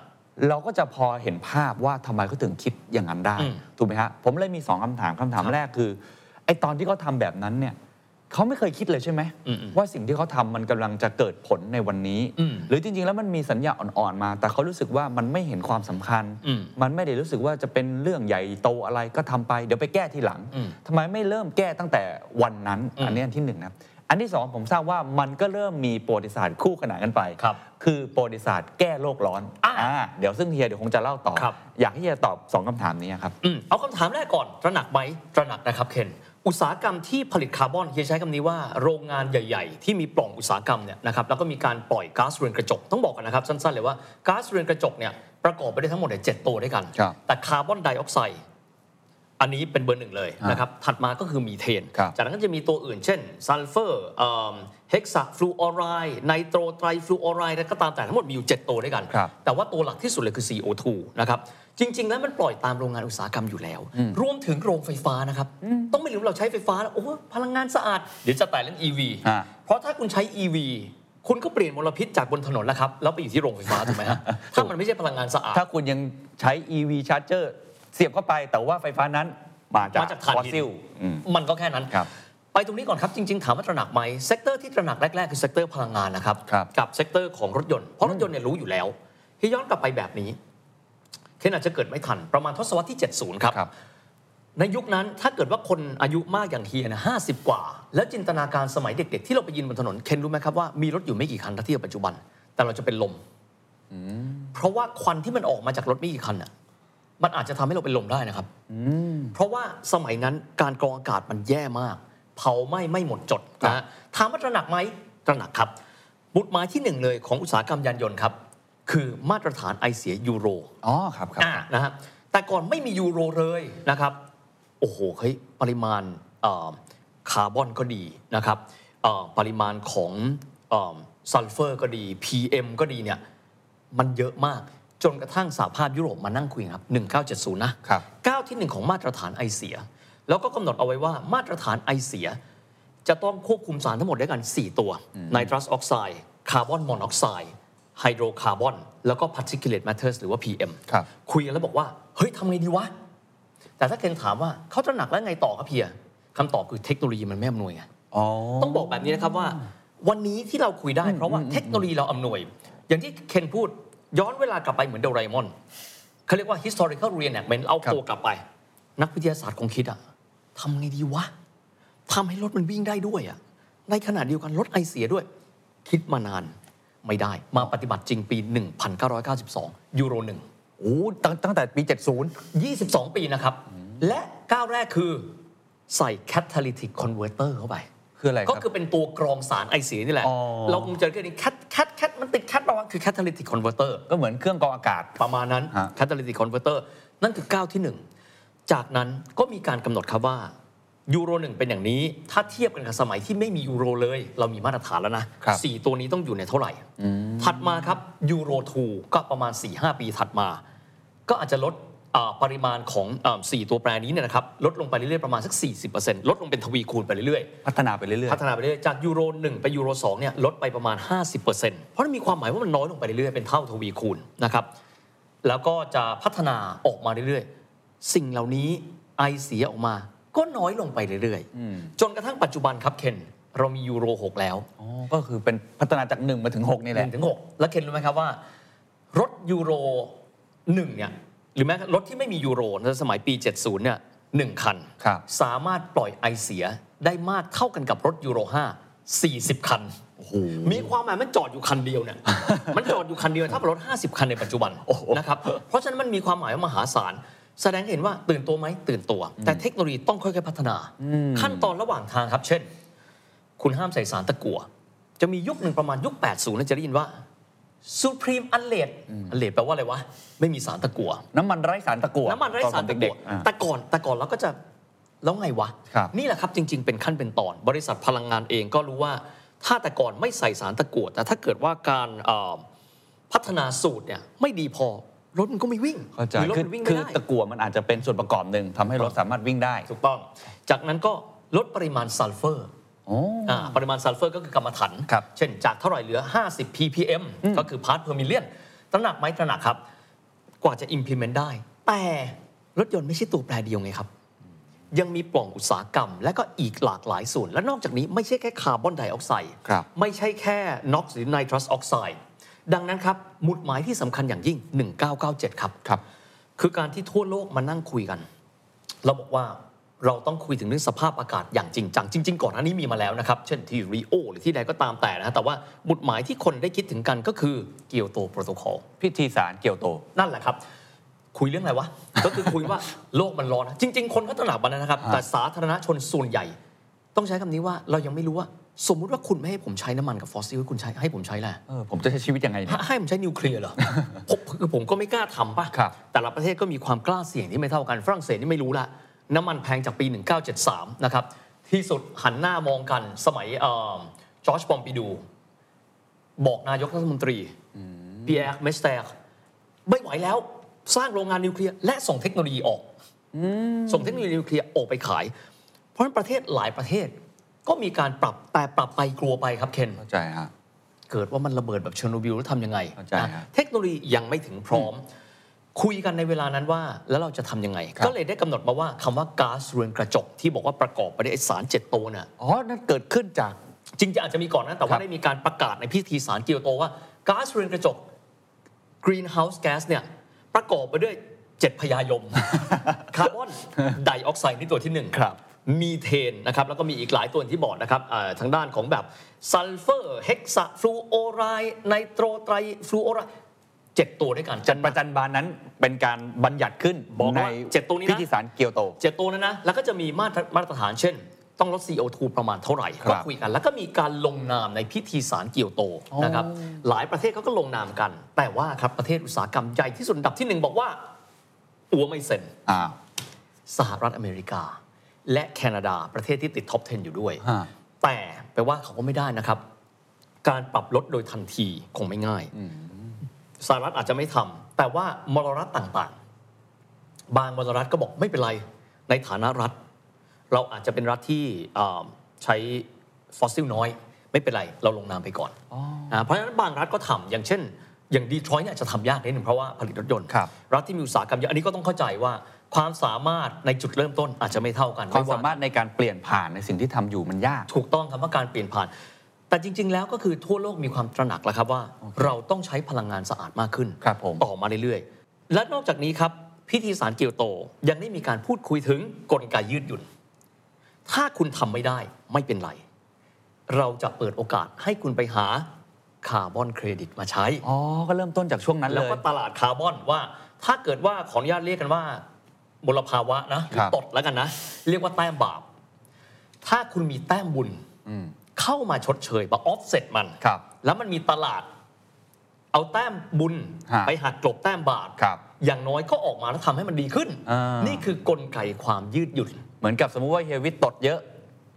[SPEAKER 2] เราก็จะพอเห็นภาพว่าทำไมเขาถึงคิดอย่างนั้นได้
[SPEAKER 1] อืม
[SPEAKER 2] ถูกไหมฮะผมเลยมีสองคำถามคำถาม
[SPEAKER 1] ครับ
[SPEAKER 2] แรกคือไอ้ตอนที่เขาทำแบบนั้นเนี่ยเขาไม่เคยคิดเลยใช่ไหม
[SPEAKER 1] อืมอืม
[SPEAKER 2] ว่าสิ่งที่เขาทำมันกำลังจะเกิดผลในวันนี้
[SPEAKER 1] อืม
[SPEAKER 2] หรือจริง ๆ แล้วมันมีสัญญาอ่อนๆมา แต่เขารู้สึกว่ามันไม่เห็นความสำคัญ
[SPEAKER 1] อืม
[SPEAKER 2] มันไม่ได้รู้สึกว่าจะเป็นเรื่องใหญ่โตอะไรก็ทำไป เดี๋ยวไปแก้ทีหลัง
[SPEAKER 1] อืม
[SPEAKER 2] ทำไมไม่เริ่มแก้ตั้งแต่วันนั้น
[SPEAKER 1] อืม
[SPEAKER 2] อันนี้อันที่หนึ่งนะ อันที่สองผมทราบว่ามันก็เริ่มมีประวัติศาสตร์คู่ขนานกันไป
[SPEAKER 1] ครับ
[SPEAKER 2] คือประวัติศาสตร์แก้โลกร้อน
[SPEAKER 1] อะ
[SPEAKER 2] อ่าเดี๋ยวซึ่งเฮียเดี๋ยวคงจะเล่าต่อ
[SPEAKER 1] ครับ
[SPEAKER 2] อยากให้เฮียตอบสองคำถามนี้ครับ
[SPEAKER 1] อืมเอาคำถามแรกก่อนตระหนักไหมตระหนักนะครับเคนอุตสาหกรรมที่ผลิตคาร์บอนเฮียใช้คำนี้ว่าโรงงานใหญ่ ๆ ที่มีปล่องอุตสาหกรรมเนี่ยนะครับแล้วก็มีการปล่อยก๊าซเรือนกระจกต้องบอกกันนะครับ สั้นๆเลยว่าก๊าซเรือนกระจกเนี่ยประกอบไปด้วยทั้งหมดเนี่ยเจ็ดตัวด้วยกัน
[SPEAKER 2] ครับ
[SPEAKER 1] แต่คาร์บอนไดออกไซด์ อันนี้เป็นเบอร์หนึ่งเลย
[SPEAKER 2] ฮะ
[SPEAKER 1] นะครับถัดมาก็คือมีเทน
[SPEAKER 2] ครับ
[SPEAKER 1] จากนั้นก็จะมีตัวอื่นเช่นซัลเฟอร์เฮกซาฟลูออไรด์ไนโตรไตรฟลูออไรด์แล้วก็ตามแต่ทั้งหมดมีอยู่ 7 ตัวด้วยกัน
[SPEAKER 2] ครับ
[SPEAKER 1] แต่ว่าตัวหลักที่สุดเลยคือ CO2 นะครับจริง ๆ แล้วมันปล่อยตามโรงงานอุตสาหกรรมอยู่แล้ว รวมถึงโรงไฟฟ้านะครับ ต้องไม่ลืมเราใช้ไฟฟ้าแล้วโอ้โหพลังงานสะอาด เดี๋ยวจะแต่เรื่อง EV
[SPEAKER 2] ฮะ
[SPEAKER 1] เพราะถ้าคุณใช้ EV คุณก็เปลี่ยนมลพิษจากบนถนนแล้วครับ แล้วไปอยู่ที่โรงไฟฟ้าถูกไหมฮะถ้ามันไม่ใช่พลังงานสะอาด
[SPEAKER 2] ถ้าคุณยังใช้ EV charger เสียบเข้าไปแต่ว่าไฟฟ้านั้นมาจาก
[SPEAKER 1] มาจากถ่านหิน
[SPEAKER 2] ฟอสซิลอืม
[SPEAKER 1] มันก็แค่นั้น
[SPEAKER 2] ครับ
[SPEAKER 1] ไปตรงนี้ก่อนครับ จริง ๆ ถามว่าตระหนักไหม sector ที่ตระหนักแรก ๆ คือ sector พลังงานนะครับ
[SPEAKER 2] ครับ
[SPEAKER 1] กับ sector ของรถยนต์ เพราะรถยนต์เนี่ยรู้อยู่แล้วที่ย้อนกลับไปแบบนี้เคนอาจจะเกิดไม่ทัน ประมาณทศวรรษที่ 70 ครับ
[SPEAKER 2] ครับ
[SPEAKER 1] ในยุคนั้นถ้าเกิดว่าคนอายุมากอย่างเฮียนะห้าสิบกว่า แล้วจินตนาการสมัยเด็ก ๆ ที่เราไปยืนบนถนนเคนรู้ไหมครับว่ามีรถอยู่ไม่กี่คันถ้าเทียบปัจจุบัน แต่เราจะเป็นลม เพราะว่าควันที่มันออกมาจากรถไม่กี่คันน่ะ มันอาจจะทำให้เราเป็นลมได้นะครับเพราะว่าสมัยนั้นการกรองอากาศมันแย่มาก เผาไหม้ไม่หมดจดนะฮะถามว่าตระหนักไหมตระหนักครับหมุดหมายที่หนึ่งเลยของอุตสาหกรรมยานยนต์ครับ คือมาตรฐานไอเสียยูโร
[SPEAKER 2] อ๋อครับครับ
[SPEAKER 1] อ่านะฮะแต่ก่อนไม่มียูโรเลยนะครับ โอ้โหเฮ้ยปริมาณเอ่อคาร์บอนก็ดีนะครับเอ่อปริมาณของซัลเฟอร์ก็ดี PM ก็ดีเนี่ยมันเยอะมาก จนกระทั่งสหภาพยุโรปมานั่งคุยครับ 1970 นะครับก้าวที่หนึ่งของมาตรฐานไอเสีย แล้วก็กำหนดเอาไว้ว่ามาตรฐานไอเสีย จะต้องควบคุมสารทั้งหมดด้วยกัน 4 ตัวไนตรัสออกไซด์คาร์บอนมอนอกไซด์ไฮโดรคาร์บอนแล้วก็ particulate matters หรือว่า PM
[SPEAKER 2] ครับ
[SPEAKER 1] คุยกันแล้วบอกว่า เฮ้ยทำไงดีวะ แต่ถ้าเคนถามว่าเขาตระหนักแล้วไงต่อครับเพียคำตอบคือเทคโนโลยีมันไม่อำนวยไง
[SPEAKER 2] อ๋อ
[SPEAKER 1] ต้องบอกแบบนี้นะครับว่า วันนี้ที่เราคุยได้เพราะว่าเทคโนโลยีเราอำนวย อย่างที่เคนพูด ย้อนเวลากลับไปเหมือนโดราเอมอนเขาเรียกว่า historical reenactment เอา
[SPEAKER 2] ครับ
[SPEAKER 1] ตัวกลับไป นักวิทยาศาสตร์คงคิดอะทำไงดีวะทำให้รถมันวิ่งได้ด้วยอะในขณะเดียวกันรถไอเสียด้วย คิดมานานไม่ได้ มาปฏิบัติจริงปี 1992 ยูโรหนึ่ง
[SPEAKER 2] โอ้ตั้งตั้งแต่ปี 70
[SPEAKER 1] 22 ปีนะครับ และก้าวแรกคือใส่ catalytic converter เข้าไป
[SPEAKER 2] คืออะไรครับ
[SPEAKER 1] ก็คือเป็นตัวกรองสารไอเสียนี่แหละ
[SPEAKER 2] อ๋อ
[SPEAKER 1] เราคงเจอแค่นี้แคทแคทแคทมันติดแคทประมาณคือ catalytic converter
[SPEAKER 2] ก็เหมือนเครื่องกรองอากาศ
[SPEAKER 1] ประมาณนั้น
[SPEAKER 2] ฮะ
[SPEAKER 1] catalytic converter นั่นคือก้าวที่ 1 จากนั้นก็มีการกำหนดครับว่ายูโรหนึ่งเป็นอย่างนี้ ถ้าเทียบกันกับสมัยที่ไม่มียูโรเลย เรามีมาตรฐานแล้วนะครับสี่ตัวนี้ต้องอยู่ในเท่าไหร่ ถัดมาครับยูโร2ก็ประมาณ4-5 ปีถัดมา ก็อาจจะลดอ่า ปริมาณของอ่าสี่ตัวแปรนี้เนี่ยนะครับลดลงไปเรื่อยๆประมาณสัก 40%ลดลงเป็นทวีคูณไปเรื่อยๆ
[SPEAKER 2] พัฒนาไปเรื่อย
[SPEAKER 1] พัฒนาไปเรื่อยๆ จากยูโร 1 ไปยูโร2เนี่ยลดไปประมาณ 50%เพราะมันมีความหมายว่ามันน้อยลงไปเรื่อยๆ เป็นเท่าทวีคูณนะครับแล้วก็จะพัฒนาออกมาเรื่อยๆ สิ่งเหล่านี้ไอเสียออกมา ก็น้อยลงไปเรื่อยๆ จนกระทั่งปัจจุบันครับเคนเรามียูโร 6 แล้ว
[SPEAKER 2] ๆอ๋อก็คือเป็นพัฒนาจาก1มาถึง6นี่แหละ
[SPEAKER 1] 1ถึง6แล้วเคนรู้ไหมครับว่ารถยูโร1เนี่ย หรือแม้รถที่ไม่มียูโรในสมัยปี 70 เนี่ยหนึ่งคัน
[SPEAKER 2] ครับ
[SPEAKER 1] สามารถปล่อยไอเสียได้มากเท่ากันกับรถยูโร 5 40 คัน มีความหมายมันจอดอยู่คันเดียวเนี่ย มันจอดอยู่คันเดียวถ้าเป็นรถ 50 คันในปัจจุบันนะครับ เพราะฉะนั้นมันมีความหมายว่ามหาศาล แสดงให้เห็นว่าตื่นตัวไหมตื่นตัว แต่เทคโนโลยีต้องค่อยๆพัฒนา ขั้นตอนระหว่างทางครับ เช่น คุณห้ามใส่สารตะกั่วจะมียุคหนึ่งประมาณยุค 80นะจะได้ยินว่า Supreme u n l e a d u n l e a d แปลว่าอะไรวะ ไม่มีสารตะกั่ว
[SPEAKER 2] น้ำมันไร้สารตะกั่ว
[SPEAKER 1] น้ำมันไร้สาร
[SPEAKER 2] ต
[SPEAKER 1] ตะ
[SPEAKER 2] อนผมเด็
[SPEAKER 1] กั่
[SPEAKER 2] ก
[SPEAKER 1] ว
[SPEAKER 2] ๆอ่า
[SPEAKER 1] แต่ก่อนแต่ก่อนเราก็จะแล้วไงวะ
[SPEAKER 2] ครับ
[SPEAKER 1] นี่แหละครับจริง ๆ เป็นขั้นเป็นตอน บริษัทพลังงานเองก็รู้ว่า ถ้าแต่ก่อนไม่ใส่สารตะกั่วแต่ถ้าเกิดว่าการเอ่อพัฒนาสูตรเนี่ยไม่ดีพอรถมันก็ไม่วิ่ง
[SPEAKER 2] เข้าใจ
[SPEAKER 1] หรือรถ
[SPEAKER 2] คือ
[SPEAKER 1] มันวิ่ง
[SPEAKER 2] คื
[SPEAKER 1] ไม่
[SPEAKER 2] อ
[SPEAKER 1] ได้
[SPEAKER 2] ตะกั่วมันอาจจะเป็นส่วนประกอบหนึ่งทำให้รถสามารถวิ่งได้
[SPEAKER 1] ถูกต้อง จากนั้นก็ลดปริมาณซัลเฟอร์
[SPEAKER 2] โอ้
[SPEAKER 1] อ่า ปริมาณซัลเฟอร์ก็คือกำมะถัน
[SPEAKER 2] ครับ
[SPEAKER 1] เช่นจากเท่าไหร่เหลือ 50 ppm ก็คือ part per million ตระหนักไหมตระหนักครับ กว่าจะ implement ได้ แต่รถยนต์ไม่ใช่ตัวแปรเดียวไงครับ ยังมีปล่องอุตสาหกรรม และก็อีกหลากหลายส่วน และนอกจากนี้ไม่ใช่แค่คาร์บอนไดออกไซด์
[SPEAKER 2] ครับ
[SPEAKER 1] ไม่ใช่แค่ NOx หรือ nitrous oxide ดังนั้นครับหมุดหมายที่สำคัญอย่างยิ่ง 1997 ครับ
[SPEAKER 2] ครับ
[SPEAKER 1] คือการที่ทั่วโลกมานั่งคุยกัน เราบอกว่า เราต้องคุยถึงเรื่องสภาพอากาศอย่างจริงจังจริง ๆ ก่อนหน้านี้มีมาแล้วนะครับ เช่นที่ริโอหรือที่ใดก็ตามแต่นะแต่ว่าหมุดหมายที่คนได้คิดถึงกันก็คือ Kyoto Protocol
[SPEAKER 2] พิธีสารเกียวโต
[SPEAKER 1] นั่นแหละครับ คุยเรื่องอะไรวะ ก็คือคุยว่าโลกมันร้อนนะจริง ๆ คนก็ตระหนักมันนะครับ
[SPEAKER 2] ฮะ
[SPEAKER 1] แต่สาธารณชนส่วนใหญ่ ต้องใช้คำนี้ว่าเรายังไม่รู้ว่าสมมุติว่าคุณไม่ให้ผมใช้น้ำมันกับฟอสซิลคุณใช้ให้ผมใช้แหละ
[SPEAKER 2] เออผมจะใช้ชีวิตยังไงเนี่ย
[SPEAKER 1] ให้ผมใช้นิวเคลียร์เหรอผมคือผมก็ไม่กล้าทำป่ะ
[SPEAKER 2] ครับ
[SPEAKER 1] แต่ละประเทศก็มีความกล้าเสี่ยงที่ไม่เท่ากันฝรั่งเศสนี่ไม่รู้ละ น้ำมันแพงจากปี 1973 นะครับ ที่สุดหันหน้ามองกันสมัยจอร์จปอมปิดู บอกนายกรัฐมนตรีปีแอร์เมสแมร์ไม่ไหวแล้วสร้างโรงงานนิวเคลียร์และส่งเทคโนโลยีออกส่งเทคโนโลยีนิวเคลียร์ออกไปขาย เพราะฉะนั้นประเทศหลายประเทศ ก็มีการปรับแต่ปรับไปกลัวไปครับเคน
[SPEAKER 2] เข้าใจฮะ
[SPEAKER 1] เกิดว่ามันระเบิดแบบเชอร์โนบิลแล้วทำยังไง
[SPEAKER 2] เข้าใจ
[SPEAKER 1] นะครับเทคโนโลยียังไม่ถึงพร้อม คุยกันในเวลานั้นว่าแล้วเราจะทำยังไง
[SPEAKER 2] ครับ
[SPEAKER 1] ก็เลยได้กำหนดมาว่าคำว่าก๊าซเรือนกระจกที่บอกว่าประกอบไปด้วยไอสารเจ็ดตัวน่ะ
[SPEAKER 2] อ๋อนั่นเกิดขึ้นจาก
[SPEAKER 1] จริงๆอาจจะมีก่อนนะแต่
[SPEAKER 2] ครั
[SPEAKER 1] ว่าได้มีการประกาศในพิธีสารเกียวโตว่าก๊าซเรือนกระจก greenhouse gas เนี่ยประกอบไปด้วยเจ็ดพญายมคาร์บอนไดออกไซด์นี่ตัวที่หนึ่ง
[SPEAKER 2] ครับ
[SPEAKER 1] มีเทนนะครับแล้วก็มีอีกหลายตัวที่บอกนะครับอ่าทางด้านของแบบซัลเฟอร์เฮกซาฟลูโอไรด์ไนโตรไตรฟลูโอไรด์ เจ็ดตัวด้วยกัน
[SPEAKER 2] จันประจันบานนั้นเป็นการบัญญัติขึ้น
[SPEAKER 1] บอก
[SPEAKER 2] ใน
[SPEAKER 1] ว่าเจ็ดตัวนี้นะ
[SPEAKER 2] พิธีสารเกียวโต
[SPEAKER 1] เจ็ดตัวนั้นนะแล้วก็จะมีมาตรมาตรฐานเช่นต้องลด CO2 ประมาณเท่าไหร่
[SPEAKER 2] ครับ
[SPEAKER 1] ก็คุยกัน แล้วก็มีการลงนามในพิธีสารเกียวโตนะครับหลายประเทศเขาก็ลงนามกัน แต่ว่าครับประเทศอุตสาหกรรมใหญ่ที่สุดอันดับที่หนึ่งบอกว่าอั๊วไม่เซ็น
[SPEAKER 2] อ้าว
[SPEAKER 1] สหรัฐอเมริกา และแคนาดาประเทศที่ติด top 10 อยู่ด้วย
[SPEAKER 2] ฮะ
[SPEAKER 1] แต่แปลว่าเขาก็ไม่ได้นะครับ การปรับลดโดยทันทีคงไม่ง่าย สหรัฐอาจจะไม่ทำแต่ว่ามลรัฐต่างๆ บางมลรัฐก็บอกไม่เป็นไร ในฐานะรัฐ เราอาจจะเป็นรัฐที่อ่าใช้ฟอสซิลน้อย ไม่เป็นไร เราลงนามไปก่อนนะเพราะฉะนั้นบางรัฐก็ทำอย่างเช่น อย่างดีทรอยต์เนี่ยจะทำยากนิดหนึ่งเพราะว่าผลิตรถยนต์
[SPEAKER 2] ครับ
[SPEAKER 1] รัฐที่มีอุตสาหกรรมเยอะอันนี้ก็ต้องเข้าใจว่าความสามารถในจุดเริ่มต้นอาจจะไม่เท่ากัน
[SPEAKER 2] ความ
[SPEAKER 1] ไว่
[SPEAKER 2] สามารถในการเปลี่ยนผ่านในสิ่งที่ทำอยู่มันยาก
[SPEAKER 1] ถูกต้องคำว่าการเปลี่ยนผ่าน แต่จริง ๆ แล้วก็คือทั่วโลกมีความตระหนักแล้วครับว่า เราต้องใช้พลังงานสะอาดมากขึ้น
[SPEAKER 2] ครับผม
[SPEAKER 1] ต่อมาเรื่อยๆ และนอกจากนี้ครับพิธีสารเกียวโตยังได้มีการพูดคุยถึงกลไกยืดหยุ่น ถ้าคุณทำไม่ได้ไม่เป็นไร เราจะเปิดโอกาสให้คุณไปหาคาร์บอนเครดิตมาใช้
[SPEAKER 2] อ๋อ ก็เริ่มต้นจากช่วงนั้น
[SPEAKER 1] แล้ว
[SPEAKER 2] เลย
[SPEAKER 1] ก็ตลาดคาร์บอนว่าถ้าเกิดว่าขออนุญาตเรียกกันว่ามลภาวะนะหรือ
[SPEAKER 2] ครับ
[SPEAKER 1] ตดแล้วกันนะ เรียกว่าแต้มบาป ถ้าคุณมีแต้มบุญ เข้ามาชดเชยมาออฟเซ็ตมัน
[SPEAKER 2] ครับ
[SPEAKER 1] แล้วมันมีตลาด เอาแต้มบุญ
[SPEAKER 2] ฮะ
[SPEAKER 1] ไปหักกลบแต้มบาป
[SPEAKER 2] ครับ
[SPEAKER 1] อย่างน้อยก็ออกมาแล้วทำให้มันดีขึ้น
[SPEAKER 2] อ่านี่
[SPEAKER 1] นี่คือกลไกความยืดหยุ่น
[SPEAKER 2] เหมือนกับสมมุติว่าเฮียวิทย์ตดเยอะ